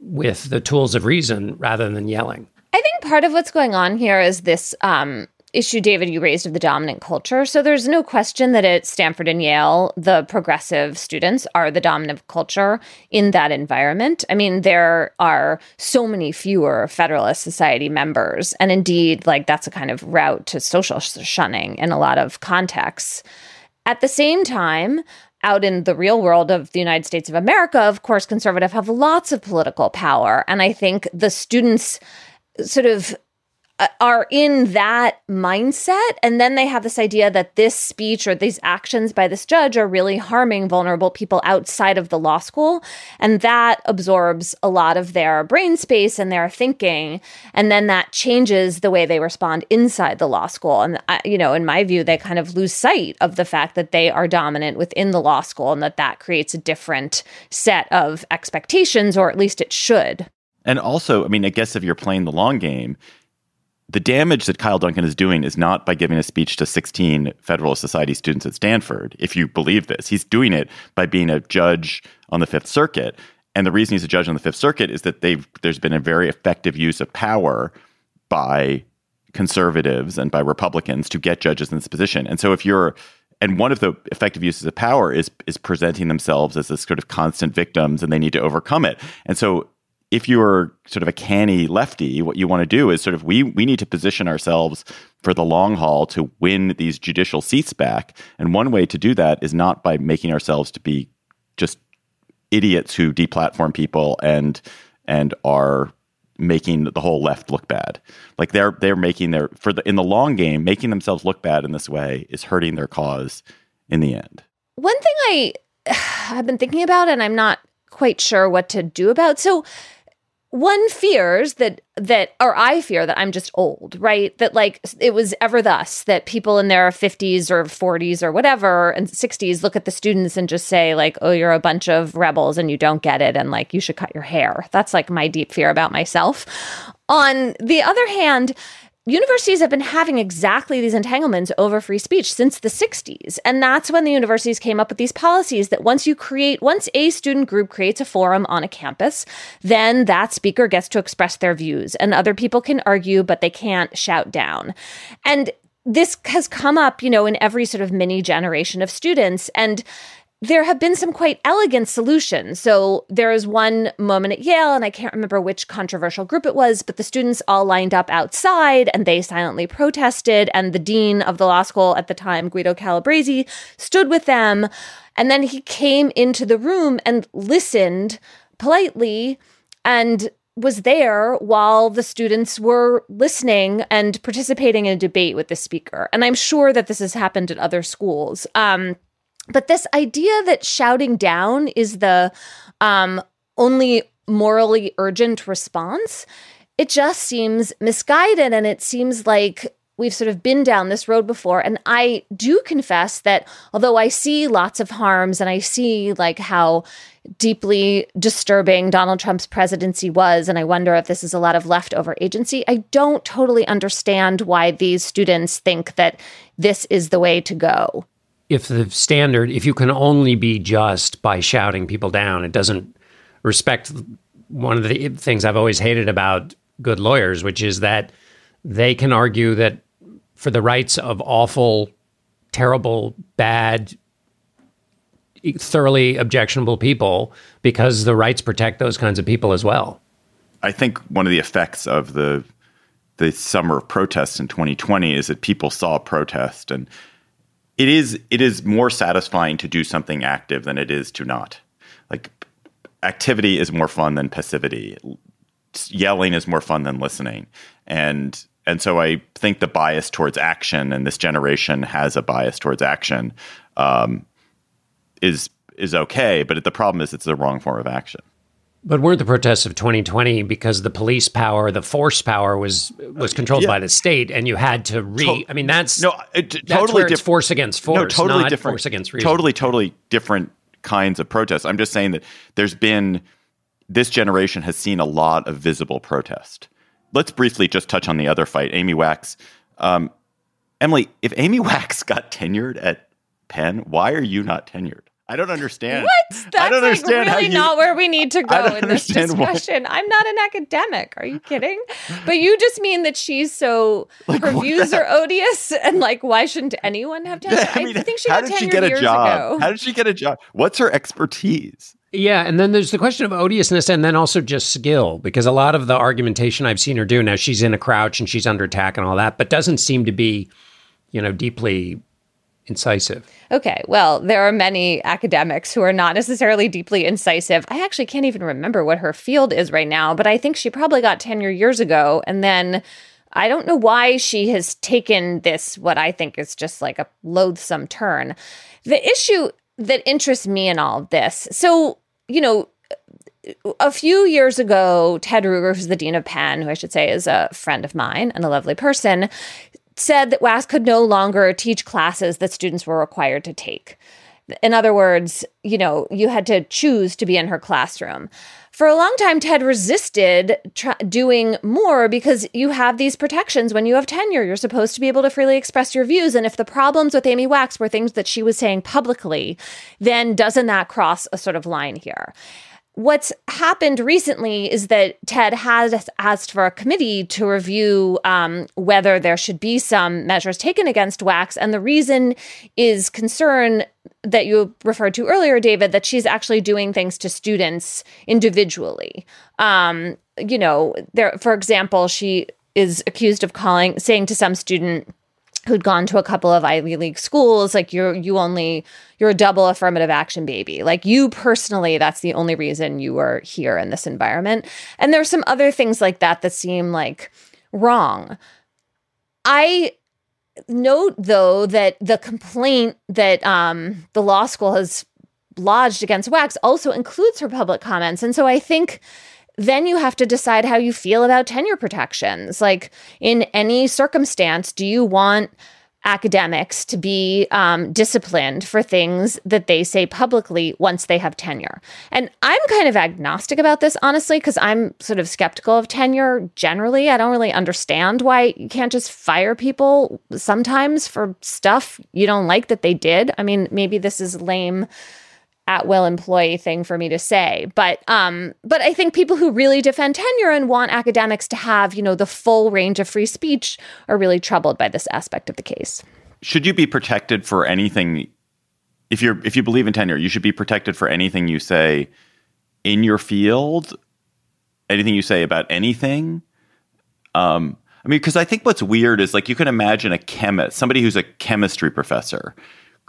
with the tools of reason rather than yelling. I think part of what's going on here is this um, issue, David, you raised of the dominant culture. So there's no question that at Stanford and Yale, the progressive students are the dominant culture in that environment. I mean, there are so many fewer Federalist Society members. And indeed, like that's a kind of route to social shunning in a lot of contexts. At the same time, out in the real world of the United States of America, of course, conservative have lots of political power. And I think the students sort of are in that mindset and then they have this idea that this speech or these actions by this judge are really harming vulnerable people outside of the law school and that absorbs a lot of their brain space and their thinking and then that changes the way they respond inside the law school. And uh, you know in my view they kind of lose sight of the fact that they are dominant within the law school and that that creates a different set of expectations or at least it should. And also i mean i guess if you're playing the long game the damage that Kyle Duncan is doing is not by giving a speech to 16 Federalist Society students at Stanford, if you believe this. He's doing it by being a judge on the Fifth Circuit. And the reason he's a judge on the Fifth Circuit is that there's been a very effective use of power by conservatives and by Republicans to get judges in this position. And so if you're and one of the effective uses of power is is presenting themselves as this sort of constant victims and they need to overcome it. And so if you're sort of a canny lefty, what you want to do is sort of we we need to position ourselves for the long haul to win these judicial seats back. And one way to do that is not by making ourselves to be just idiots who deplatform people and and are making the whole left look bad. Like they're they're making their for the in the long game, making themselves look bad in this way is hurting their cause in the end. One thing I have been thinking about and I'm not quite sure what to do about. So one fears that that or i fear that i'm just old right? That like it was ever thus that people in their 50s or 40s or whatever and 60s look at the students and just say like oh you're a bunch of rebels and you don't get it and like you should cut your hair. That's like my deep fear about myself. On the other hand universities have been having exactly these entanglements over free speech since the 60s. And that's when the universities came up with these policies that once you create, once a student group creates a forum on a campus, then that speaker gets to express their views and other people can argue, but they can't shout down. And this has come up, you know, in every sort of mini generation of students. And there have been some quite elegant solutions. So there is one moment at Yale, and I can't remember which controversial group it was, but the students all lined up outside and they silently protested. And the dean of the law school at the time, Guido Calabresi, stood with them. And then he came into the room and listened politely and was there while the students were listening and participating in a debate with the speaker. And I'm sure that this has happened at other schools. Um, but this idea that shouting down is the um, only morally urgent response, it just seems misguided. And it seems like we've sort of been down this road before. And I do confess that although I see lots of harms and I see like how deeply disturbing Donald Trump's presidency was, and I wonder if this is a lot of leftover agency, I don't totally understand why these students think that this is the way to go if the standard, if you can only be just by shouting people down, it doesn't respect one of the things I've always hated about good lawyers, which is that they can argue that for the rights of awful, terrible, bad, thoroughly objectionable people, because the rights protect those kinds of people as well. I think one of the effects of the the summer of protests in 2020 is that people saw protest and it is it is more satisfying to do something active than it is to not. Like activity is more fun than passivity. Yelling is more fun than listening. And and so I think the bias towards action, and this generation has a bias towards action, um, is is okay. But the problem is it's the wrong form of action. But weren't the protests of 2020 because the police power, the force power was was controlled yeah. by the state, and you had to re? I mean, that's no, it, that's totally where force against force, no, totally different, force against reason. Totally, totally different kinds of protests. I'm just saying that there's been this generation has seen a lot of visible protest. Let's briefly just touch on the other fight, Amy Wax. Um, Emily, if Amy Wax got tenured at Penn, why are you not tenured? I don't understand. What? That's I don't like really you, not where we need to go in this discussion. Why. I'm not an academic. Are you kidding? But you just mean that she's so like, her views are odious and like why shouldn't anyone have tenure? I, mean, I think she how did she get a job? Ago. How did she get a job? What's her expertise? Yeah, and then there's the question of odiousness and then also just skill because a lot of the argumentation I've seen her do now she's in a crouch and she's under attack and all that, but doesn't seem to be, you know, deeply incisive. Okay, well, there are many academics who are not necessarily deeply incisive. I actually can't even remember what her field is right now, but I think she probably got tenure years ago. And then I don't know why she has taken this, what I think is just like a loathsome turn. The issue that interests me in all of this so, you know, a few years ago, Ted Ruger, who's the dean of Penn, who I should say is a friend of mine and a lovely person, said that Wax could no longer teach classes that students were required to take. In other words, you know, you had to choose to be in her classroom. For a long time, Ted resisted doing more because you have these protections when you have tenure. You're supposed to be able to freely express your views. And if the problems with Amy Wax were things that she was saying publicly, then doesn't that cross a sort of line here? What's happened recently is that Ted has asked for a committee to review um, whether there should be some measures taken against Wax. And the reason is concern that you referred to earlier, David, that she's actually doing things to students individually. Um, you know, there, for example, she is accused of calling, saying to some student, who'd gone to a couple of Ivy League schools, like you're you only you're a double affirmative action baby. Like you personally, that's the only reason you are here in this environment. And there's some other things like that that seem like wrong. I note though that the complaint that um, the law school has lodged against Wax also includes her public comments. And so I think then you have to decide how you feel about tenure protections. Like in any circumstance, do you want academics to be um, disciplined for things that they say publicly once they have tenure. And I'm kind of agnostic about this, honestly, because I'm sort of skeptical of tenure generally. I don't really understand why you can't just fire people sometimes for stuff you don't like that they did. I mean, maybe this is lame at will employee thing for me to say. But um, but I think people who really defend tenure and want academics to have, you know, the full range of free speech are really troubled by this aspect of the case. Should you be protected for anything if you're if you believe in tenure, you should be protected for anything you say in your field, anything you say about anything. Um, I mean, because I think what's weird is like you can imagine a chemist, somebody who's a chemistry professor,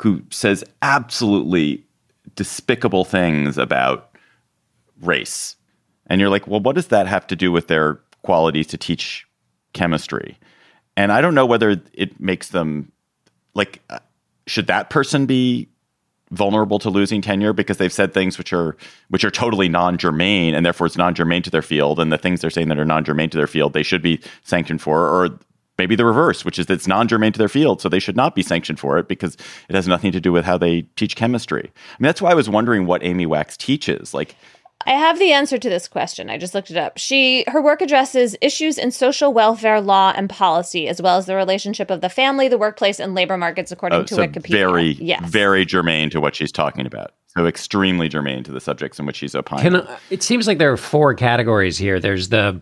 who says absolutely despicable things about race, and you're like, well, what does that have to do with their qualities to teach chemistry? And I don't know whether it makes them like uh, should that person be vulnerable to losing tenure because they've said things which are which are totally non-germane and therefore it's non-germane to their field and the things they're saying that are non-germane to their field they should be sanctioned for or maybe the reverse which is that it's non-germane to their field so they should not be sanctioned for it because it has nothing to do with how they teach chemistry i mean that's why i was wondering what amy wax teaches like I have the answer to this question. I just looked it up. She her work addresses issues in social welfare law and policy, as well as the relationship of the family, the workplace, and labor markets, according oh, to so Wikipedia. Very, yes. very germane to what she's talking about. So extremely germane to the subjects in which she's opining. Can, uh, it seems like there are four categories here. There's the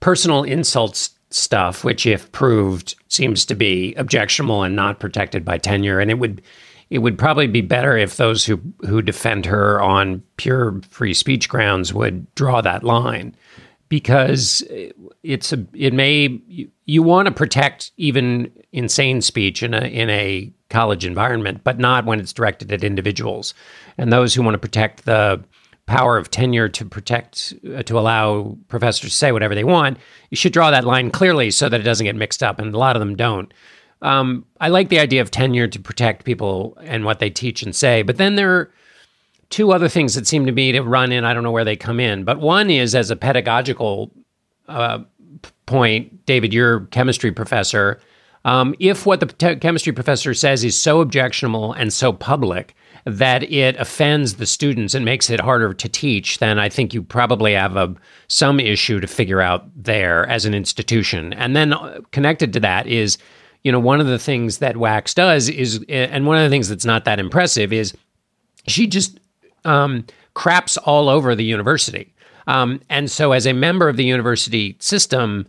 personal insults stuff, which, if proved, seems to be objectionable and not protected by tenure, and it would it would probably be better if those who who defend her on pure free speech grounds would draw that line. Because it's a it may you, you want to protect even insane speech in a in a college environment but not when it's directed at individuals. And those who want to protect the power of tenure to protect uh, to allow professors to say whatever they want you should draw that line clearly so that it doesn't get mixed up and a lot of them don't um, I like the idea of tenure to protect people and what they teach and say, but then there are two other things that seem to me to run in. I don't know where they come in, but one is as a pedagogical uh, point, David, you're chemistry professor. Um, if what the chemistry professor says is so objectionable and so public that it offends the students and makes it harder to teach, then I think you probably have a some issue to figure out there as an institution. And then uh, connected to that is you know, one of the things that Wax does is, and one of the things that's not that impressive is she just um, craps all over the university. Um, and so, as a member of the university system,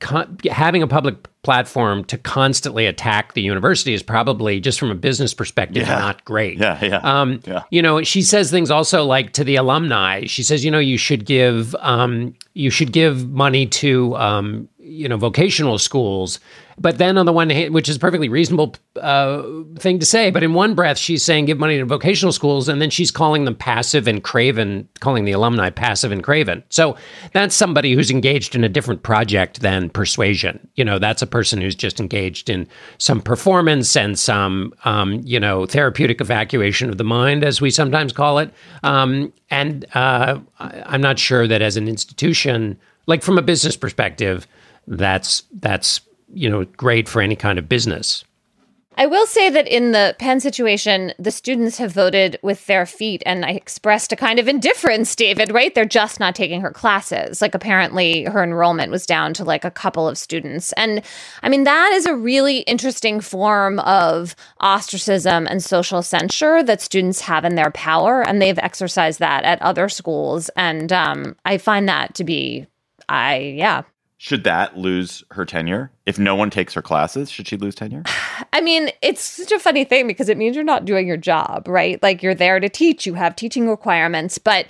con- having a public platform to constantly attack the university is probably just from a business perspective Yeah. not great. Yeah, yeah, Um, yeah. You know, she says things also like to the alumni. She says, you know, you should give um, you should give money to um, you know vocational schools. But then on the one hand, which is a perfectly reasonable uh, thing to say, but in one breath she's saying give money to vocational schools, and then she's calling them passive and craven, calling the alumni passive and craven. So that's somebody who's engaged in a different project than persuasion. You know, that's a person who's just engaged in some performance and some, um, you know, therapeutic evacuation of the mind, as we sometimes call it. Um, and uh, I'm not sure that as an institution, like from a business perspective, that's that's you know great for any kind of business. I will say that in the Penn situation, the students have voted with their feet, and I expressed a kind of indifference, David, right? They're just not taking her classes. Like, apparently, her enrollment was down to like a couple of students. And I mean, that is a really interesting form of ostracism and social censure that students have in their power. And they've exercised that at other schools. And um, I find that to be, I, yeah, Should that lose her tenure? If no one takes her classes, should she lose tenure? I mean, it's such a funny thing because it means you're not doing your job, right? Like you're there to teach, you have teaching requirements, but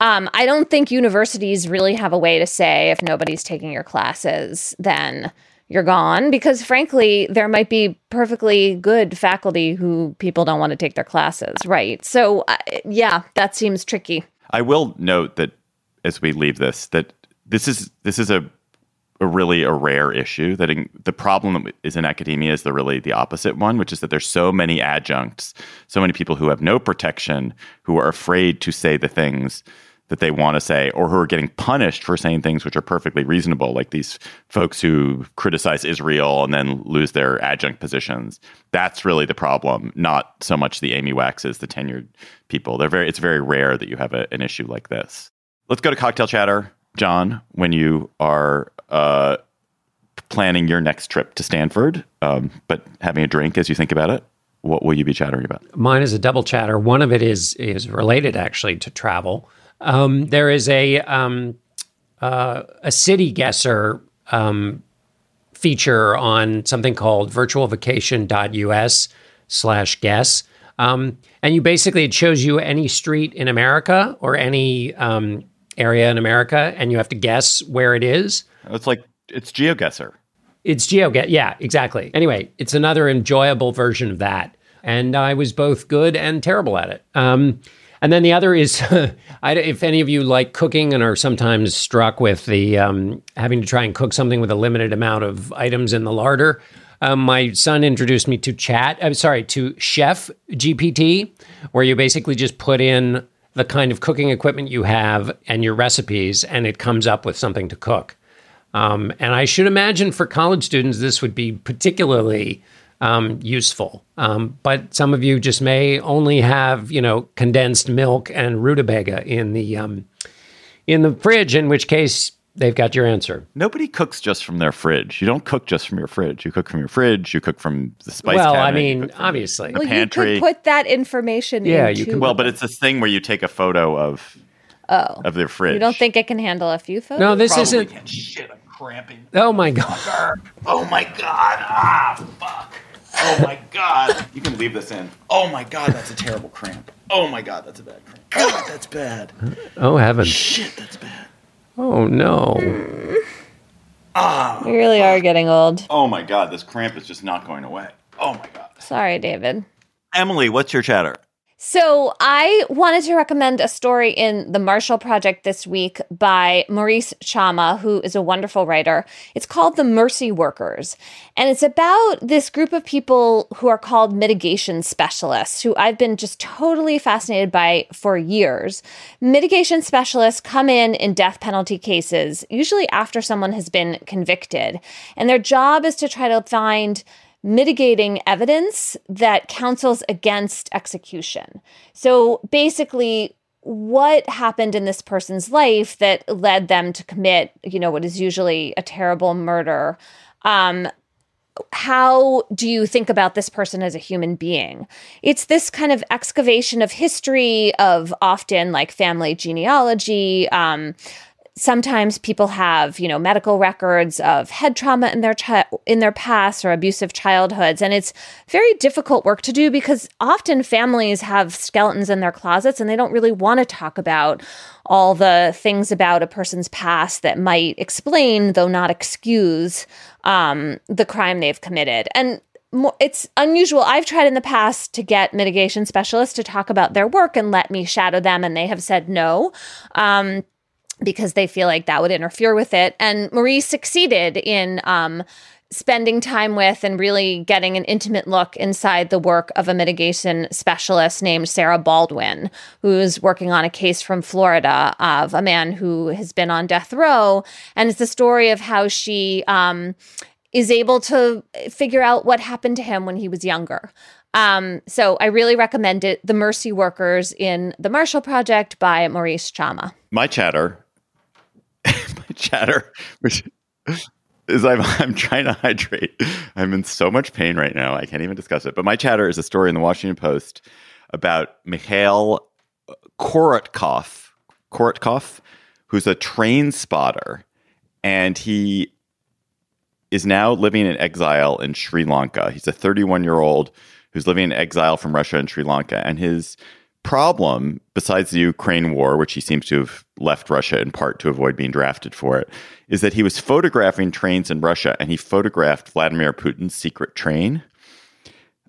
um, I don't think universities really have a way to say if nobody's taking your classes, then you're gone. Because frankly, there might be perfectly good faculty who people don't want to take their classes, right? So, uh, yeah, that seems tricky. I will note that as we leave this, that this is this is a a really a rare issue. That in, the problem is in academia is the really the opposite one, which is that there's so many adjuncts, so many people who have no protection, who are afraid to say the things that they want to say, or who are getting punished for saying things which are perfectly reasonable, like these folks who criticize Israel and then lose their adjunct positions. That's really the problem, not so much the Amy Waxes, the tenured people. They're very. It's very rare that you have a, an issue like this. Let's go to cocktail chatter, John. When you are uh, planning your next trip to Stanford, um, but having a drink as you think about it. What will you be chattering about? Mine is a double chatter. One of it is is related actually to travel. Um, there is a um, uh, a city guesser um, feature on something called virtualvacation.us slash guess. Um, and you basically, it shows you any street in America or any um, area in America, and you have to guess where it is. It's like it's GeoGuessr. It's GeoGuess. Yeah, exactly. Anyway, it's another enjoyable version of that. And I was both good and terrible at it. Um, and then the other is, I, if any of you like cooking and are sometimes struck with the um, having to try and cook something with a limited amount of items in the larder, um, my son introduced me to Chat. I'm sorry, to Chef GPT, where you basically just put in the kind of cooking equipment you have and your recipes, and it comes up with something to cook. Um, and I should imagine for college students, this would be particularly um, useful. Um, but some of you just may only have, you know, condensed milk and rutabaga in the um, in the fridge. In which case, they've got your answer. Nobody cooks just from their fridge. You don't cook just from your fridge. You cook from your fridge. You cook from the spice well, cabinet. I mean, cook obviously. the Well, pantry. you could put that information Yeah, into you can- well, but it's this thing where you take a photo of oh. of their fridge. You don't think it can handle a few photos? No, this Probably isn't. can't. Shit, I'm cramping. Oh my god! Oh my god! Ah, fuck! Oh my god! You can leave this in. Oh my god, that's a terrible cramp. Oh my god, that's a bad cramp. God, that's bad. Oh heavens! Shit, that's bad. Oh no! Ah. You really are getting old. Oh my god, this cramp is just not going away. Oh my god. Sorry, David. Emily, what's your chatter? So, I wanted to recommend a story in the Marshall Project this week by Maurice Chammah, who is a wonderful writer. It's called The Mercy Workers, and it's about this group of people who are called mitigation specialists, who I've been just totally fascinated by for years. Mitigation specialists come in in death penalty cases, usually after someone has been convicted, and their job is to try to find mitigating evidence that counsels against execution. So basically, what happened in this person's life that led them to commit, you know, what is usually a terrible murder? Um, how do you think about this person as a human being? It's this kind of excavation of history, of often like family genealogy. Um, sometimes people have you know medical records of head trauma in their chi- in their past or abusive childhoods and it's very difficult work to do because often families have skeletons in their closets and they don't really want to talk about all the things about a person's past that might explain though not excuse um, the crime they've committed and it's unusual. I've tried in the past to get mitigation specialists to talk about their work and let me shadow them, and they have said no. Um, because they feel like that would interfere with it. And Maurice succeeded in um, spending time with and really getting an intimate look inside the work of a mitigation specialist named Sarah Baldwin, who's working on a case from Florida of a man who has been on death row. And it's the story of how she um, is able to figure out what happened to him when he was younger. Um, so I really recommend it. The Mercy Workers in the Marshall Project by Maurice Chammah. My chatter, my chatter, which is I'm I'm trying to hydrate. I'm in so much pain right now. I can't even discuss it. But my chatter is a story in the Washington Post about Mikhail uh, Korotkov, Korotkov, who's a train spotter, and he is now living in exile in Sri Lanka. He's a 31 year old who's living in exile from Russia and Sri Lanka. And his problem, besides the Ukraine war, which he seems to have left Russia in part to avoid being drafted for it, is that he was photographing trains in Russia and he photographed Vladimir Putin's secret train.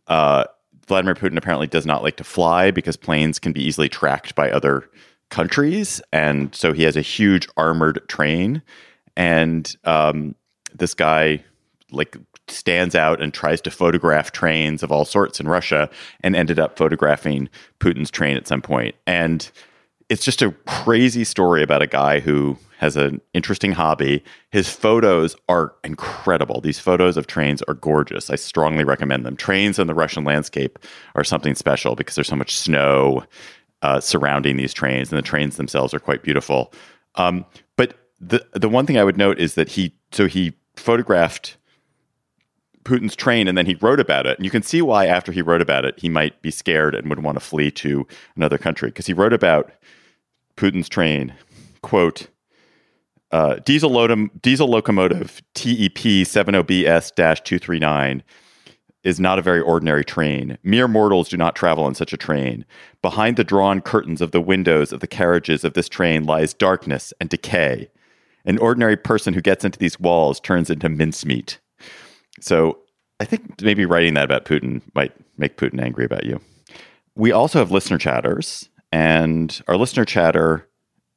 Uh, Vladimir Putin apparently does not like to fly because planes can be easily tracked by other countries. And so he has a huge armored train. And um, this guy, like, stands out and tries to photograph trains of all sorts in Russia and ended up photographing Putin's train at some point. And it's just a crazy story about a guy who has an interesting hobby. His photos are incredible. These photos of trains are gorgeous. I strongly recommend them. Trains in the Russian landscape are something special because there's so much snow uh, surrounding these trains, and the trains themselves are quite beautiful. Um, but the the one thing I would note is that he so he photographed Putin's train, and then he wrote about it. And you can see why, after he wrote about it, he might be scared and would want to flee to another country because he wrote about Putin's train. Quote: uh, diesel, lodom, diesel locomotive TEP 70BS 239 is not a very ordinary train. Mere mortals do not travel on such a train. Behind the drawn curtains of the windows of the carriages of this train lies darkness and decay. An ordinary person who gets into these walls turns into mincemeat. So I think maybe writing that about Putin might make Putin angry about you. We also have listener chatters, and our listener chatter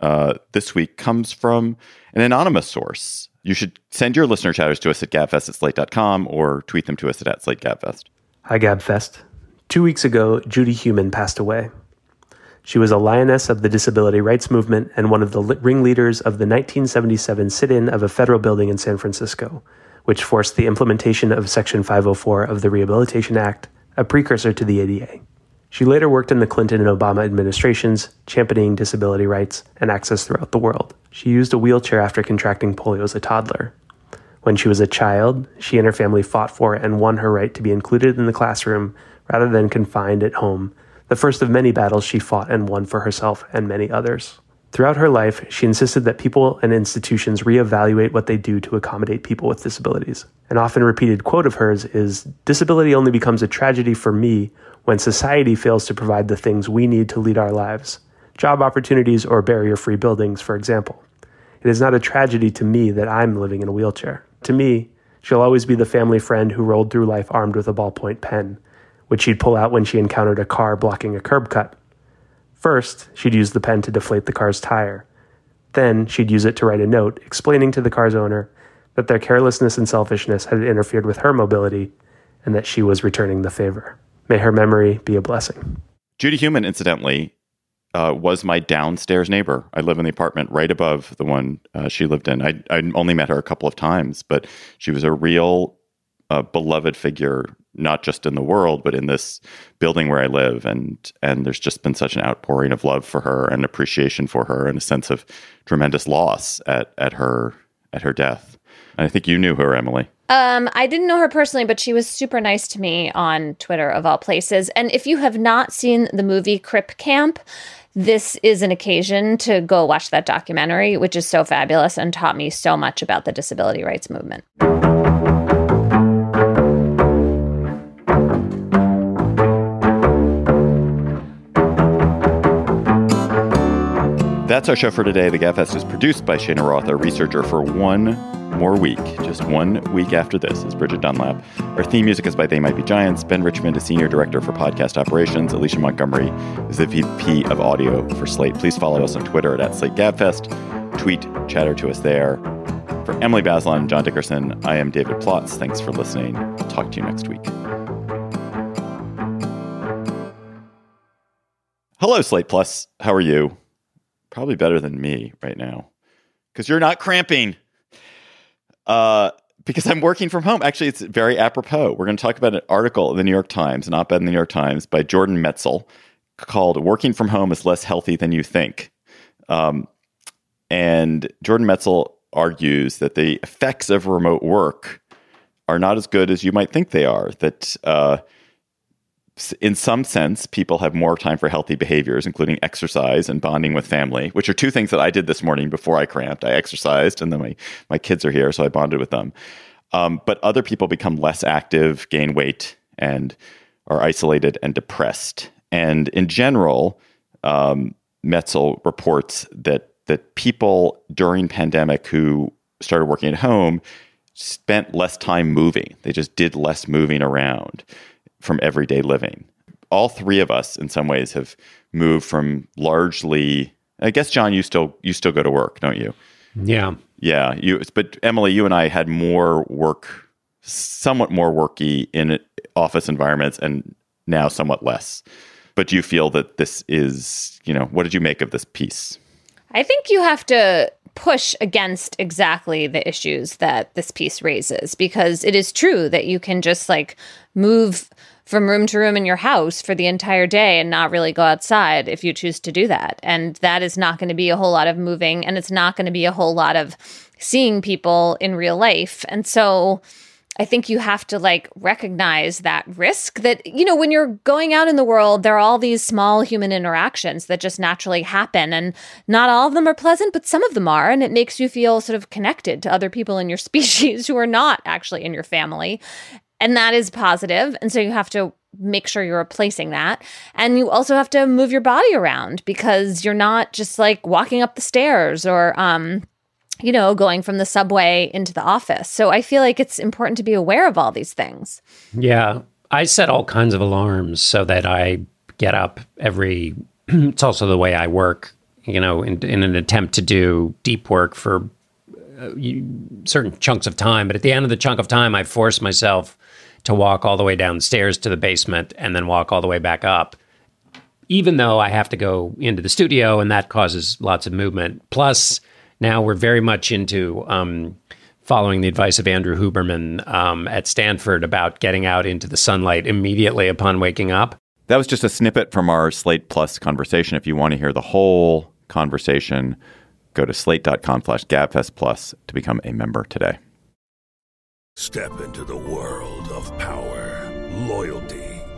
uh, this week comes from an anonymous source. You should send your listener chatters to us at gabfest at slate.com or tweet them to us at, at slategabfest. Hi, Gabfest. Two weeks ago, Judy Heumann passed away. She was a lioness of the disability rights movement and one of the ringleaders of the 1977 sit in of a federal building in San Francisco, which forced the implementation of Section 504 of the Rehabilitation Act, a precursor to the ADA. She later worked in the Clinton and Obama administrations, championing disability rights and access throughout the world. She used a wheelchair after contracting polio as a toddler. When she was a child, she and her family fought for and won her right to be included in the classroom rather than confined at home, the first of many battles she fought and won for herself and many others. Throughout her life, she insisted that people and institutions reevaluate what they do to accommodate people with disabilities. An often repeated quote of hers is Disability only becomes a tragedy for me when society fails to provide the things we need to lead our lives job opportunities or barrier free buildings, for example. It is not a tragedy to me that I'm living in a wheelchair. To me, she'll always be the family friend who rolled through life armed with a ballpoint pen, which she'd pull out when she encountered a car blocking a curb cut. First, she'd use the pen to deflate the car's tire. Then, she'd use it to write a note explaining to the car's owner that their carelessness and selfishness had interfered with her mobility and that she was returning the favor. May her memory be a blessing. Judy Heumann, incidentally, uh, was my downstairs neighbor. I live in the apartment right above the one uh, she lived in. I I only met her a couple of times, but she was a real uh, beloved figure, not just in the world, but in this building where I live. And and there's just been such an outpouring of love for her and appreciation for her, and a sense of tremendous loss at at her at her death. And I think you knew her, Emily. Um, I didn't know her personally, but she was super nice to me on Twitter of all places. And if you have not seen the movie Crip Camp, this is an occasion to go watch that documentary, which is so fabulous and taught me so much about the disability rights movement. That's our show for today. The Gabfest is produced by Cheyna Roth, our researcher for one more week. Just one week after this is Bridgette Dunlap. Our theme music is by They Might Be Giants. Ben Richmond is Senior Director for Podcast Operations. Alicia Montgomery is the VP of Audio for Slate. Please follow us on Twitter at, at Slate. Tweet, chatter to us there. For Emily Bazelon and John Dickerson, I am David Plotz. Thanks for listening. Talk to you next week. Hello, Slate Plus. How are you? Probably better than me right now because you're not cramping. Uh, because I'm working from home. Actually, it's very apropos. We're going to talk about an article in the New York Times, op ed in the New York Times by Jordan Metzl called Working from Home is Less Healthy Than You Think. Um, and Jordan Metzl argues that the effects of remote work are not as good as you might think they are, that uh, in some sense, people have more time for healthy behaviors, including exercise and bonding with family, which are two things that I did this morning before I cramped. I exercised, and then my, my kids are here, so I bonded with them. Um, but other people become less active, gain weight, and are isolated and depressed. And in general, um, Metzl reports that that people during pandemic who started working at home spent less time moving. They just did less moving around from everyday living. All three of us, in some ways, have moved from largely. I guess John, you still you still go to work, don't you? Yeah, yeah. You, but Emily, you and I had more work, somewhat more worky in office environments, and now somewhat less. But do you feel that this is, you know, what did you make of this piece? I think you have to push against exactly the issues that this piece raises because it is true that you can just like move from room to room in your house for the entire day and not really go outside if you choose to do that. And that is not going to be a whole lot of moving and it's not going to be a whole lot of seeing people in real life. And so I think you have to like recognize that risk that, you know, when you're going out in the world, there are all these small human interactions that just naturally happen. And not all of them are pleasant, but some of them are. And it makes you feel sort of connected to other people in your species who are not actually in your family. And that is positive. And so you have to make sure you're replacing that. And you also have to move your body around because you're not just like walking up the stairs or, um, you know, going from the subway into the office. So I feel like it's important to be aware of all these things. Yeah. I set all kinds of alarms so that I get up every, it's also the way I work, you know, in, in an attempt to do deep work for uh, certain chunks of time. But at the end of the chunk of time, I force myself to walk all the way downstairs to the basement and then walk all the way back up. Even though I have to go into the studio and that causes lots of movement. Plus, now we're very much into um, following the advice of Andrew Huberman um, at Stanford about getting out into the sunlight immediately upon waking up. That was just a snippet from our Slate Plus conversation. If you want to hear the whole conversation, go to slate.com slash gabfest plus to become a member today. Step into the world of power, loyalty,